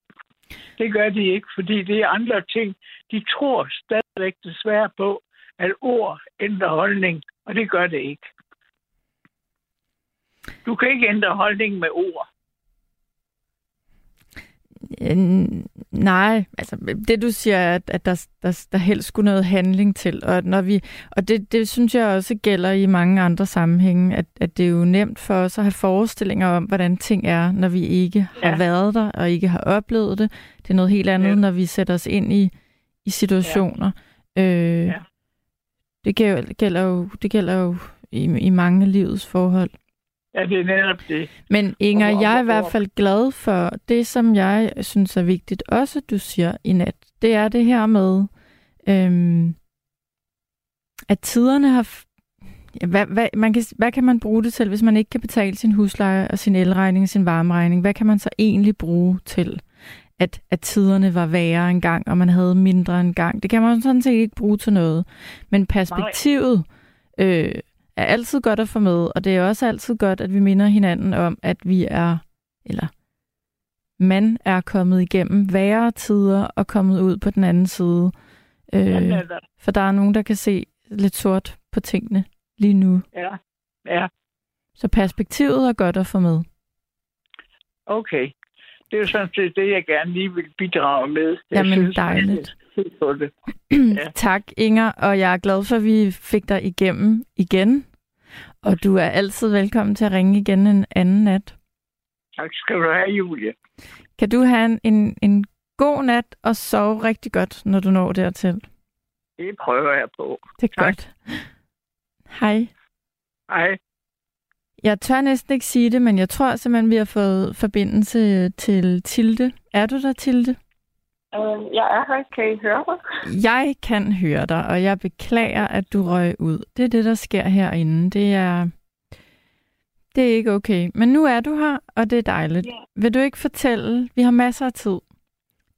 Det gør de ikke, fordi det er andre ting. De tror stadigvæk desværre på, at ord ændrer holdning, og det gør det ikke. Du kan ikke ændre holdning med ord. Nej, altså det du siger er, at der, der, der helst skulle noget handling til, og, når vi, og det, det synes jeg også gælder i mange andre sammenhænge, at, at det er jo nemt for os at have forestillinger om, hvordan ting er, når vi ikke ja. har været der og ikke har oplevet det. Det er noget helt andet, ja. når vi sætter os ind i, i situationer. Ja. Øh, ja. Det gælder, jo, det gælder jo i, i mange af livets forhold. Ja, det er netop det. Men Inger, jeg er i hvert fald glad for det, som jeg synes er vigtigt, også du siger i nat. Det er det her med, øhm, at tiderne har... Ja, hvad, hvad, man kan, hvad kan man bruge det til, hvis man ikke kan betale sin husleje og sin elregning og sin varmeregning? Hvad kan man så egentlig bruge til, at, at tiderne var værre engang, og man havde mindre engang? Det kan man sådan set ikke bruge til noget. Men perspektivet... Øh, er altid godt at få med, og det er også altid godt, at vi minder hinanden om, at vi er, eller man er kommet igennem værre tider og kommet ud på den anden side. Øh, for der er nogen, der kan se lidt sort på tingene lige nu. Ja, ja. Så perspektivet er godt at få med. Okay. Det er sådan set det, jeg gerne lige vil bidrage med. Jeg Jamen synes, dejligt. På det. <clears throat> ja. tak, Inger, og jeg er glad for, at vi fik dig igennem igen. Og du er altid velkommen til at ringe igen en anden nat. Tak skal du have, Julie. Kan du have en, en, en god nat og sove rigtig godt, når du når dertil? Det prøver jeg på. Det er tak. godt. Hej. Hej. Jeg tør næsten ikke sige det, men jeg tror simpelthen, vi har fået forbindelse til Tilde. Er du der, Tilde? Øh, jeg er her. Kan I høre mig? Jeg kan høre dig, og jeg beklager, at du røg ud. Det er det, der sker herinde. Det er, det er ikke okay. Men nu er du her, og det er dejligt. Yeah. Vil du ikke fortælle? Vi har masser af tid.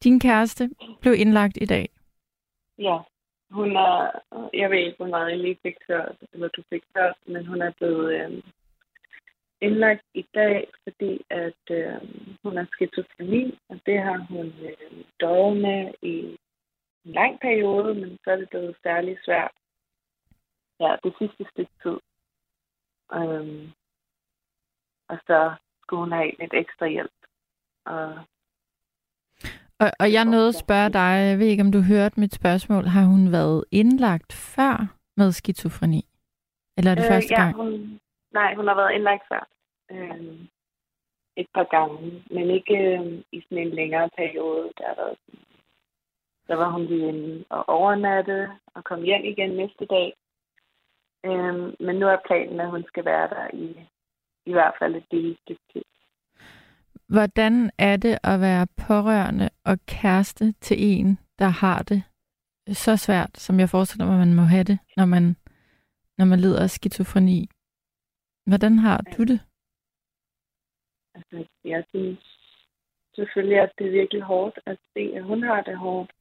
Din kæreste blev indlagt i dag. Ja, hun er, jeg ved ikke, hvor meget jeg lige fik hørt, eller du fik hørt, men hun er blevet øh, indlagt i dag, fordi at øh, hun har skizofreni, og det har hun øh, døjet med i en lang periode, men så er det blevet særlig svært ja, det sidste stykke tid. Øh, og så skulle hun have lidt ekstra hjælp. Og, og, og jeg nåede at spørge dig, jeg ved ikke, om du hørte mit spørgsmål. Har hun været indlagt før med skizofreni? Eller er det øh, første ja, gang? Hun, Nej, hun har været indlagt før. Øh, et par gange, men ikke øh, i sådan en længere periode. Der, der, der var hun lige inde og overnatte og kom hjem igen næste dag. Øh, men nu er planen, at hun skal være der i i hvert fald et lille stykke tid. Hvordan er det at være pårørende og kæreste til en, der har det så svært, som jeg forestiller mig, man må have det, når man, når man lider af skizofreni? Hvordan har du det? Altså, jeg synes selvfølgelig, at det er virkelig hårdt at se, at hun har det hårdt.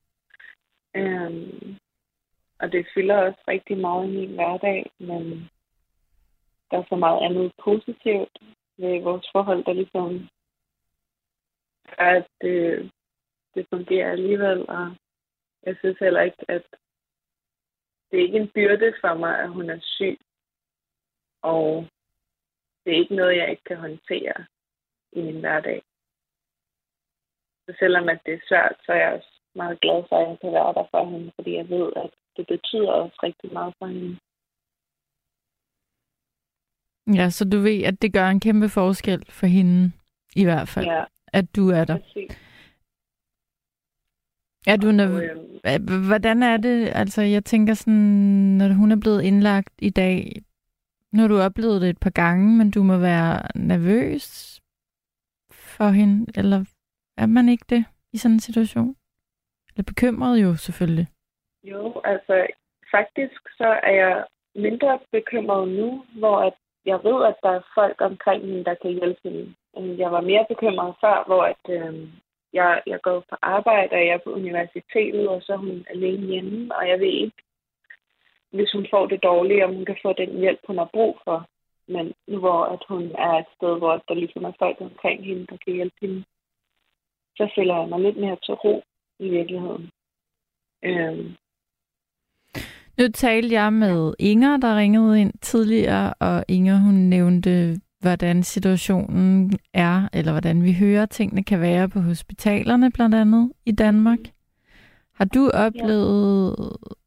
Øhm, og det fylder også rigtig meget i min hverdag, men der er så meget andet positivt ved vores forhold, der ligesom gør, at, det, det fungerer alligevel, og jeg synes heller ikke, at det er ikke en byrde for mig, at hun er syg. Og det er ikke noget, jeg ikke kan håndtere i min hverdag. Så selvom at det er svært, så er jeg også meget glad for, at jeg kan være der for hende, fordi jeg ved, at det betyder også rigtig meget for hende. Ja, så du ved, at det gør en kæmpe forskel for hende, i hvert fald, Ja, at du er der. præcis. Er du nerv- øhm, Hvordan er det? Altså, jeg tænker sådan, når hun er blevet indlagt i dag, nu har du oplevet det et par gange, men du må være nervøs for hende, eller er man ikke det i sådan en situation? Eller bekymret jo selvfølgelig. Jo, altså faktisk så er jeg mindre bekymret nu, hvor at jeg ved, at der er folk omkring hende, der kan hjælpe hende. Jeg var mere bekymret før, hvor at, øh, jeg, jeg går på arbejde, og jeg er på universitetet, og så er hun alene hjemme, og jeg ved ikke, hvis hun får det dårligt, om hun kan få den hjælp, hun har brug for. Men nu hvor at hun er et sted, hvor der ligesom er folk omkring hende, der kan hjælpe hende, så føler jeg mig lidt mere til ro i virkeligheden. Øhm, Nu talte jeg med Inger, der ringede ind tidligere, og Inger hun nævnte, hvordan situationen er, eller hvordan vi hører tingene kan være på hospitalerne blandt andet i Danmark. Har du oplevet, ja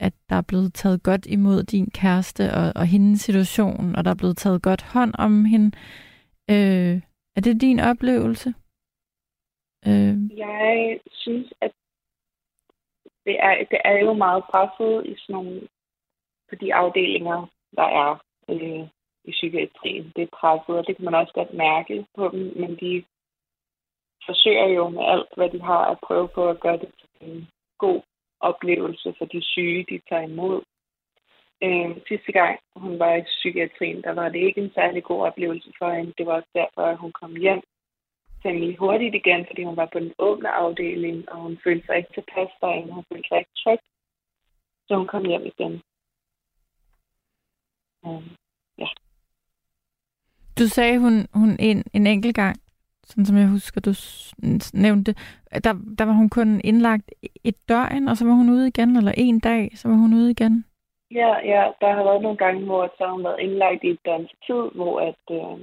at, der er blevet taget godt imod din kæreste og, og hendes situation, og der er blevet taget godt hånd om hende? Øh, er det din oplevelse? Øh, Jeg synes, at det er, det er jo meget presset i sådan nogle, på de afdelinger, der er øh, i psykiatrien. Det er presset, og det kan man også godt mærke på dem, men de forsøger jo med alt, hvad de har, at prøve på at gøre det til en god oplevelse for de syge, de tager imod. Øh, sidste gang hun var i psykiatrien, der var det ikke en særlig god oplevelse for hende. Det var også derfor, at hun kom hjem temmelig hurtigt igen, fordi hun var på den åbne afdeling, og hun følte sig ikke tilpas derinde. Hun følte sig ikke tryg, så hun kom hjem igen. Um, Du sagde hun, hun en, en enkelt gang, sådan som jeg husker, du nævnte, der, der var hun kun indlagt et døgn, og så var hun ude igen, eller en dag, så var hun ude igen. ja, ja, der har været nogle gange, hvor så har hun været indlagt i et døgns tid, hvor at, øh,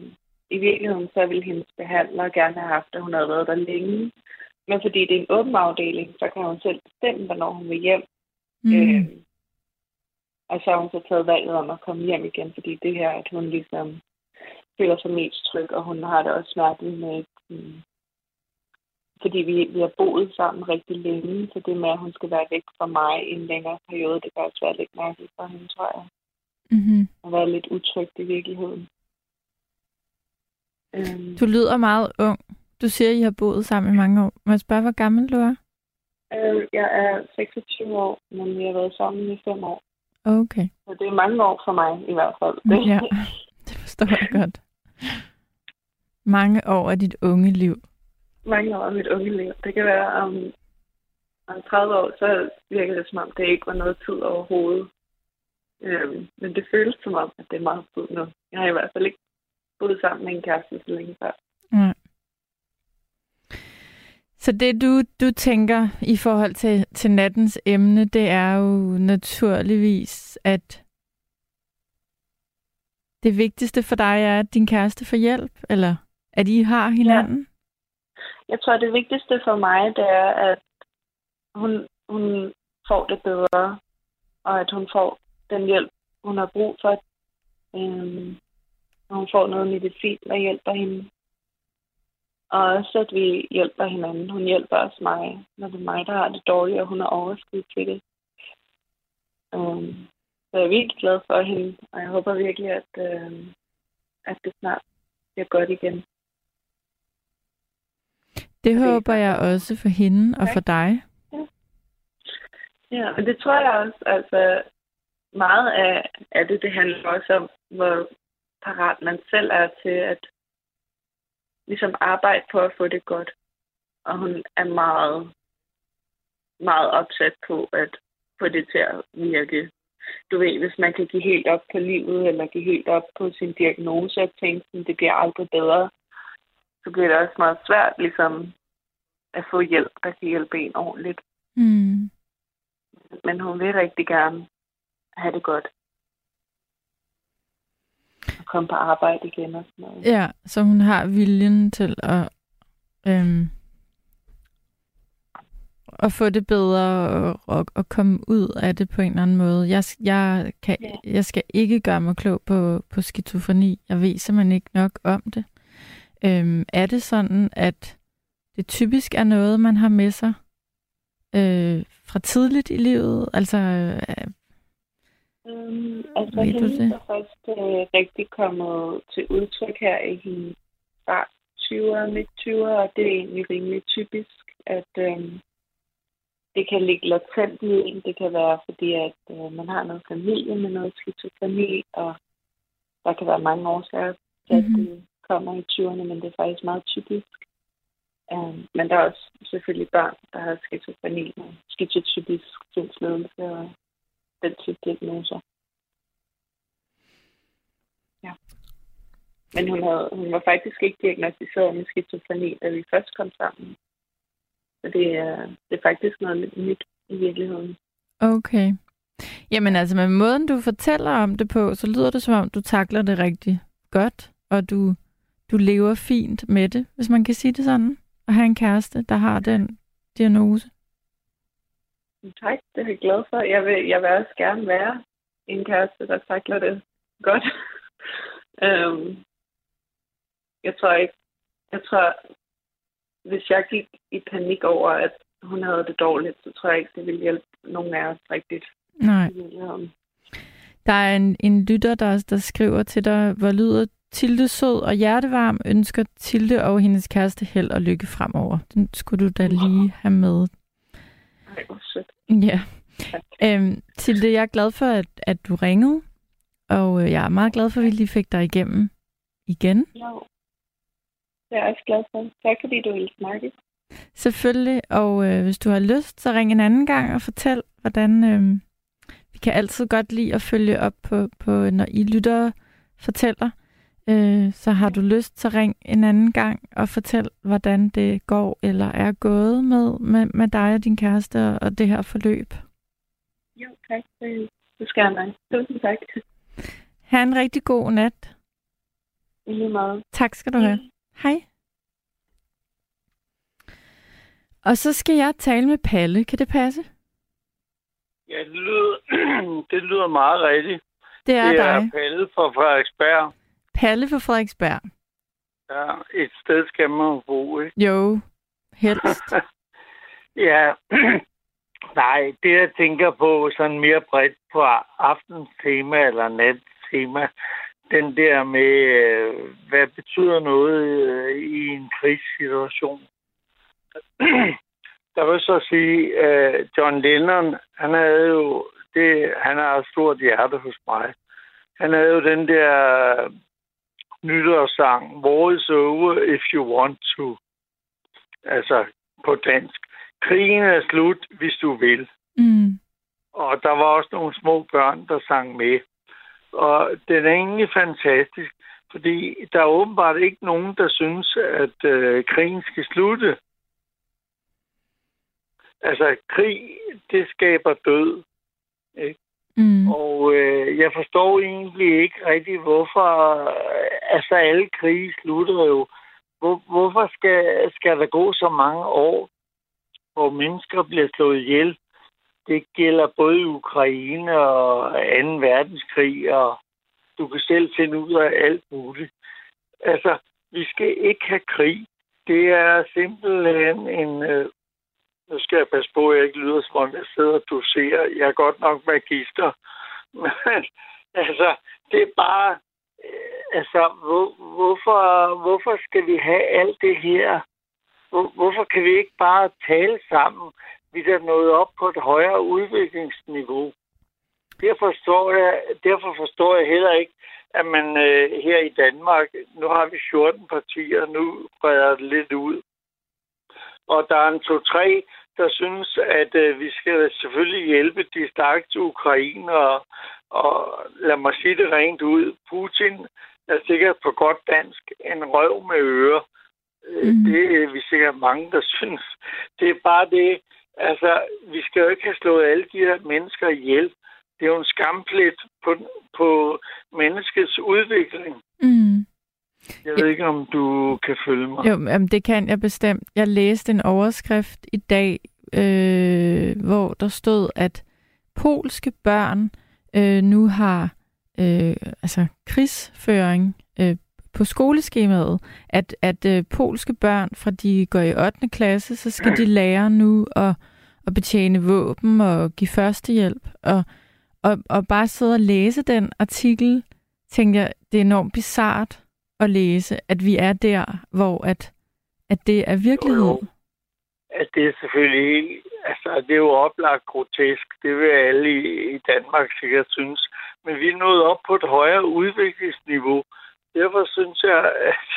i virkeligheden så ville hendes behandler gerne have haft, at hun havde været der længe. Men fordi det er en åben afdeling, så kan hun selv bestemme, hvornår hun vil hjem. Mm. Øh, og så har hun så taget valget om at komme hjem igen, fordi det her, at hun ligesom føler sig mest tryg, og hun har det også smerteligt med, mm, fordi vi, vi har boet sammen rigtig længe, så det med, at hun skal være væk fra mig i en længere periode, det kan også være lidt mærkeligt for hende, tror jeg. Mm-hmm. At være lidt utrygt i virkeligheden. Øhm, Du lyder meget ung. Du siger, at I har boet sammen i mange år. Må jeg spørge, hvor gammel du er? øh, jeg er 26 år, men vi har været sammen i fem år. Okay. Så det er mange år for mig i hvert fald. Ja, <laughs> det forstår jeg godt. Mange år af dit unge liv. mange år af mit unge liv. Det kan være om, om 30 år, så virker det som om, det ikke var noget tid overhovedet. Øhm, men det føles som om, at det er meget tid nu. Jeg har i hvert fald ikke boet sammen med en kæreste så længe før. Ja. Så det, du, du tænker i forhold til, til nattens emne, det er jo naturligvis, at det vigtigste for dig er, at din kæreste får hjælp, eller at I har hinanden? Jeg tror, det vigtigste for mig, det er, at hun, hun får det bedre, og at hun får den hjælp, hun har brug for. Øhm, og hun får noget medicin, der hjælper hende. Og også, at vi hjælper hinanden. Hun hjælper også mig, når det er mig, der har det dårligt, og hun har overskud til det. Øhm, så jeg er virkelig glad for hende, og jeg håber virkelig, at, øh, at det snart bliver godt igen. Det er håber jeg også for hende og for dig. Ja, men det tror jeg også. Altså, meget af, af det, det handler også om, hvor parat man selv er til at ligesom arbejde på at få det godt. Og hun er meget, meget opsat på at få det til at virke. Du ved, hvis man kan give helt op på livet, eller give helt op på sin diagnose og tænke, at det bliver aldrig bedre, så bliver det også meget svært ligesom at få hjælp, der kan hjælpe en ordentligt. Mm. Men hun vil rigtig gerne have det godt. Og komme på arbejde igen og sådan noget. Ja, så hun har viljen til at, øhm, at få det bedre og, og, og komme ud af det på en eller anden måde. Jeg, jeg, kan, Ja. jeg skal ikke gøre mig klog på, på skizofreni. Jeg ved simpelthen ikke nok om det. Øhm, er det sådan, at det typisk er noget, man har med sig øh, fra tidligt i livet? Altså, øh, Um, altså, Ved du det? er først øh, rigtig kommet til udtryk her i hendes start 20'ere, midt 20'ere, og det er egentlig rimelig typisk, at øhm, det kan ligge latent i en. Det kan være, fordi at øh, man har noget familie med noget skizofreni, og der kan være mange årsager til, at Mhm. det kommer i 20'erne, men det er faktisk meget typisk. Um, men der er også selvfølgelig børn, der har skizofreni og skizotypisk sindsledelse og den type diagnoser. Ja. Men hun, havde, hun var faktisk ikke diagnostiseret med skizofreni, da vi først kom sammen. Så det er, det er faktisk noget lidt nyt i virkeligheden. Okay. Jamen altså, med måden du fortæller om det på, så lyder det som om, du takler det rigtig godt, og du, du lever fint med det, hvis man kan sige det sådan, at have en kæreste, der har den diagnose. Tak, det er jeg glad for. Jeg vil, jeg vil også gerne være en kæreste, der takler det godt. um, <laughs> jeg tror ikke, jeg tror, hvis jeg gik i panik over, at hun havde det dårligt, så tror jeg ikke, det ville hjælpe nogen af os rigtigt. Nej. virkeligheden. Der er en, en lytter, der, der skriver til dig, hvor lyder Tilde sød og hjertevarm, ønsker Tilde og hendes kæreste held og lykke fremover. Den skulle du da lige have med. Ej, hvor sødt. Ja. Øhm, Tilde, jeg er glad for, at, at du ringede, og øh, jeg er meget glad for, at vi lige fik dig igennem igen. Jo. Det er jeg også glad for. Tak fordi du ville snakke. Selvfølgelig, og øh, hvis du har lyst, så ring en anden gang og fortæl, hvordan... Øh, vi kan altid godt lide at følge op på, på når I lytter fortæller. Øh, så har du lyst, så ring en anden gang og fortæl, hvordan det går eller er gået med, med, med dig og din kæreste og, og det her forløb. Jo, tak. Det, det skal jeg nok. Tusind tak. Ha' en rigtig god nat. I lige meget. Tak skal du have. Hej. Og så skal jeg tale med Palle. Kan det passe? Ja, det lyder, <clears throat> det lyder meget rigtigt. Det er det er dig. Palle fra Frederiksberg. Palle fra Frederiksberg. Ja, et sted skal man bo, ikke? Jo, helst. <laughs> ja, <clears throat> nej, det jeg tænker på sådan mere bredt på aftens tema eller nattens tema, den der med, øh, hvad betyder noget øh, i en krigssituation. <clears throat> Der vil så sige, at John Lennon, han havde jo, det, han har et stort hjerte hos mig. Han havde jo den der nytårssang, War is over if you want to. Altså på dansk. Krigen er slut, hvis du vil. Mm. Og der var også nogle små børn, der sang med. Og den er egentlig fantastisk, fordi der er åbenbart ikke nogen, der synes, at øh, krigen skal slutte. Altså, krig, det skaber død. Ikke? Mm. Og øh, jeg forstår egentlig ikke rigtig, hvorfor... Øh, altså, alle krige slutter jo. Hvor, hvorfor skal, skal der gå så mange år, hvor mennesker bliver slået ihjel? Det gælder både Ukraine og 2. verdenskrig, og du kan selv finde ud af alt muligt. Altså, vi skal ikke have krig. Det er simpelthen en... Øh, nu skal jeg passe på, at jeg ikke lyder som om jeg sidder og doserer. Jeg er godt nok magister. Men altså, det er bare... Øh, altså, hvor, hvorfor, hvorfor skal vi have alt det her? Hvor, hvorfor kan vi ikke bare tale sammen? Vi er nået op på et højere udviklingsniveau. Derfor forstår jeg, derfor forstår jeg heller ikke, at man øh, her i Danmark, nu har vi 14 partier, nu breder det lidt ud. Og der er en to-tre, der synes, at øh, vi skal selvfølgelig hjælpe de stakkels Ukraine, og, og lad mig sige det rent ud. Putin er sikkert på godt dansk en røv med ører. Mm. Det er vi sikkert mange, der synes. Det er bare det, altså, vi skal jo ikke have slået alle de her mennesker ihjel. Det er jo en skamplet på, på menneskets udvikling. Mm. Jeg ved ikke, om du kan følge mig. Jo, jamen, det kan jeg bestemt. Jeg læste en overskrift i dag, øh, hvor der stod, at polske børn øh, nu har øh, altså krigsføring øh, på skoleskemaet, at, at øh, polske børn, fra de går i 8. klasse, så skal de lære nu at, at betjene våben og give førstehjælp. Og, og, og bare sidde og læse den artikel, tænkte jeg, det er enormt bizart at læse, at vi er der, hvor at, at det er virkelighed. Jo, jo. At det er selvfølgelig helt, altså det er jo oplagt grotesk. Det vil alle i, i Danmark sikkert synes. Men vi er nået op på et højere udviklingsniveau. Derfor synes jeg, at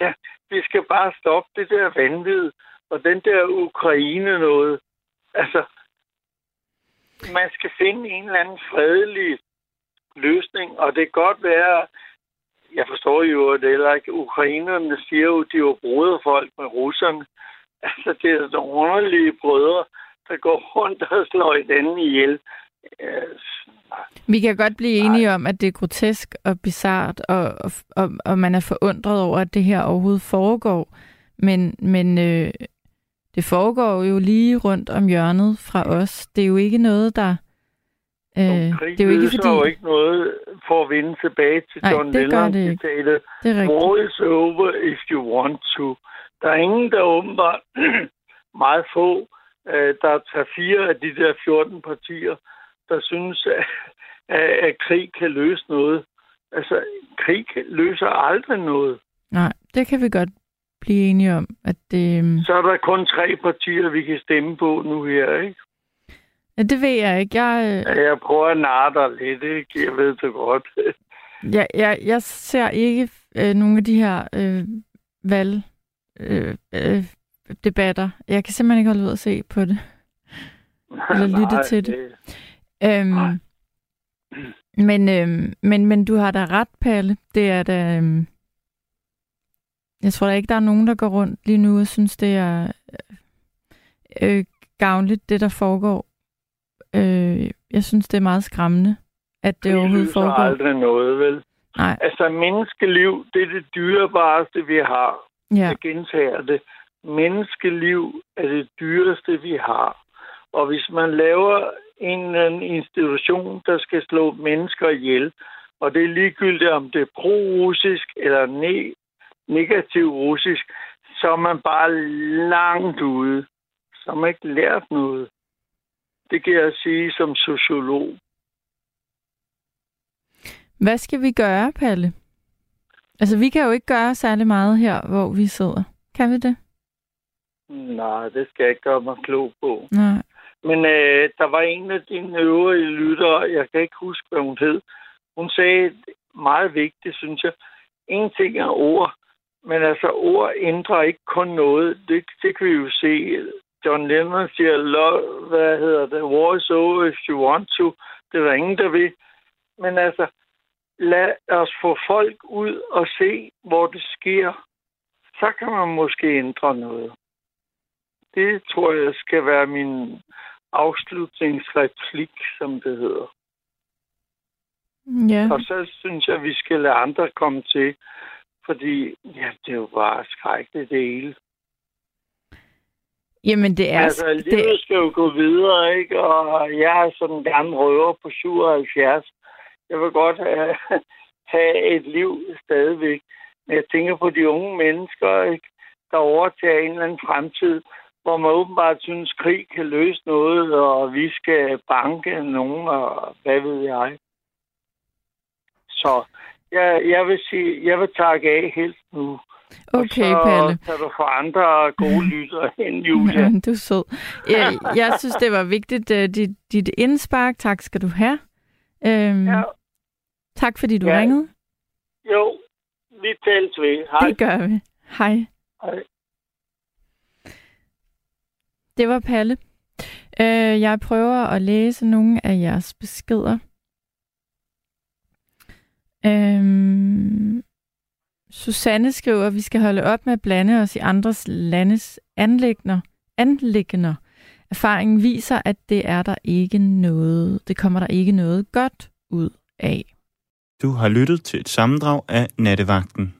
ja, vi skal bare stoppe det der vanvid. Og den der Ukraine noget. Altså, man skal finde en eller anden fredelig løsning, og det kan godt være, jeg forstår jo, at det er ikke ukrainerne siger jo, at de var broderfolk med russerne. Altså, det er nogle underlige brødre, der går rundt og slår den ihjel. Vi kan godt blive enige om, at det er grotesk og bizart, og, og, og man er forundret over, at det her overhovedet foregår. Men, men øh, det foregår jo lige rundt om hjørnet fra os. Det er jo ikke noget, der... Øh, det er jo ikke fordi... jo ikke noget for at vinde tilbage til Nej, John det Lennon det citatet. Det rigtigt. War is over if you want to. Der er ingen, der åbenbart <clears throat> meget få, øh, der tager fire af de der 14 partier, der synes, <laughs> at, at krig kan løse noget. Altså, krig løser aldrig noget. Nej, det kan vi godt blive enige om. At det... Øhm, Så er der kun tre partier, vi kan stemme på nu her, ikke? Ja, det ved jeg ikke. Jeg, øh... ja, jeg prøver at narre dig lidt, ikke? Jeg ved det godt. jeg, jeg, jeg ser ikke øh, nogle af de her øh, valg øh, øh, debatter. Jeg kan simpelthen ikke holde ud at se på det. Eller <laughs> lytte Nej, til det. det. Øhm, men, øhm, men, men du har da ret, Palle. Det er da... Øhm, jeg tror da ikke, der er nogen, der går rundt lige nu og synes, det er øh, gavnligt, det der foregår. Øh, jeg synes, det er meget skræmmende, at det, det overhovedet foregår. Det aldrig noget, vel? Nej. Altså, menneskeliv, det er det dyrebareste, vi har. Ja. Jeg gentager det. Menneskeliv er det dyreste, vi har. Og hvis man laver en eller anden institution, der skal slå mennesker ihjel, og det er ligegyldigt, om det er pro-russisk eller ne- negativ russisk, så er man bare langt ude. Så har man ikke lært noget. Det kan jeg sige som sociolog. Hvad skal vi gøre, Palle? Altså, vi kan jo ikke gøre særlig meget her, hvor vi sidder. Kan vi det? Nej, det skal jeg ikke gøre mig klog på. Nej. Men øh, der var en af dine øvrige lyttere, jeg kan ikke huske, hvad hun hed. Hun sagde meget vigtigt, synes jeg. En ting er ord, men altså ord ændrer ikke kun noget. Det, det kan vi jo se. John Lennon siger, Love, hvad hedder det, war is over if you want to. Det er der ingen, der vil. Men altså, lad os få folk ud og se, hvor det sker. Så kan man måske ændre noget. Det tror jeg skal være min afslutningsreplik, som det hedder. Ja. Og så synes jeg, at vi skal lade andre komme til, fordi ja, det er jo bare skrækkeligt det hele. Jamen, det er... Altså, livet det... skal jo gå videre, ikke? Og jeg er sådan en gammel røver på 77. Jeg vil godt have, <laughs> have et liv stadigvæk. Men jeg tænker på de unge mennesker, ikke? der overtager en eller anden fremtid, hvor man åbenbart synes, at krig kan løse noget, og vi skal banke nogen, og hvad ved jeg. Så jeg, jeg vil sige, jeg vil takke af helt nu. Okay, og så Palle. kan du få andre gode <laughs> lytter end Julia. Ja, du er sød. Jeg, jeg synes, det var vigtigt, uh, dit, dit indspark. Tak skal du have. Øhm, Ja. Tak, fordi du Ja. ringede. Jo, vi tales ved. Hej. Det gør vi. Hej. Hej. Det var Palle. Øh, jeg prøver at læse nogle af jeres beskeder. Øhm, Susanne skriver, at vi skal holde op med at blande os i andres landes anlægner. anlægner. Erfaringen viser, at det er der ikke noget. Det kommer der ikke noget godt ud af. Du har lyttet til et sammendrag af Nattevagten.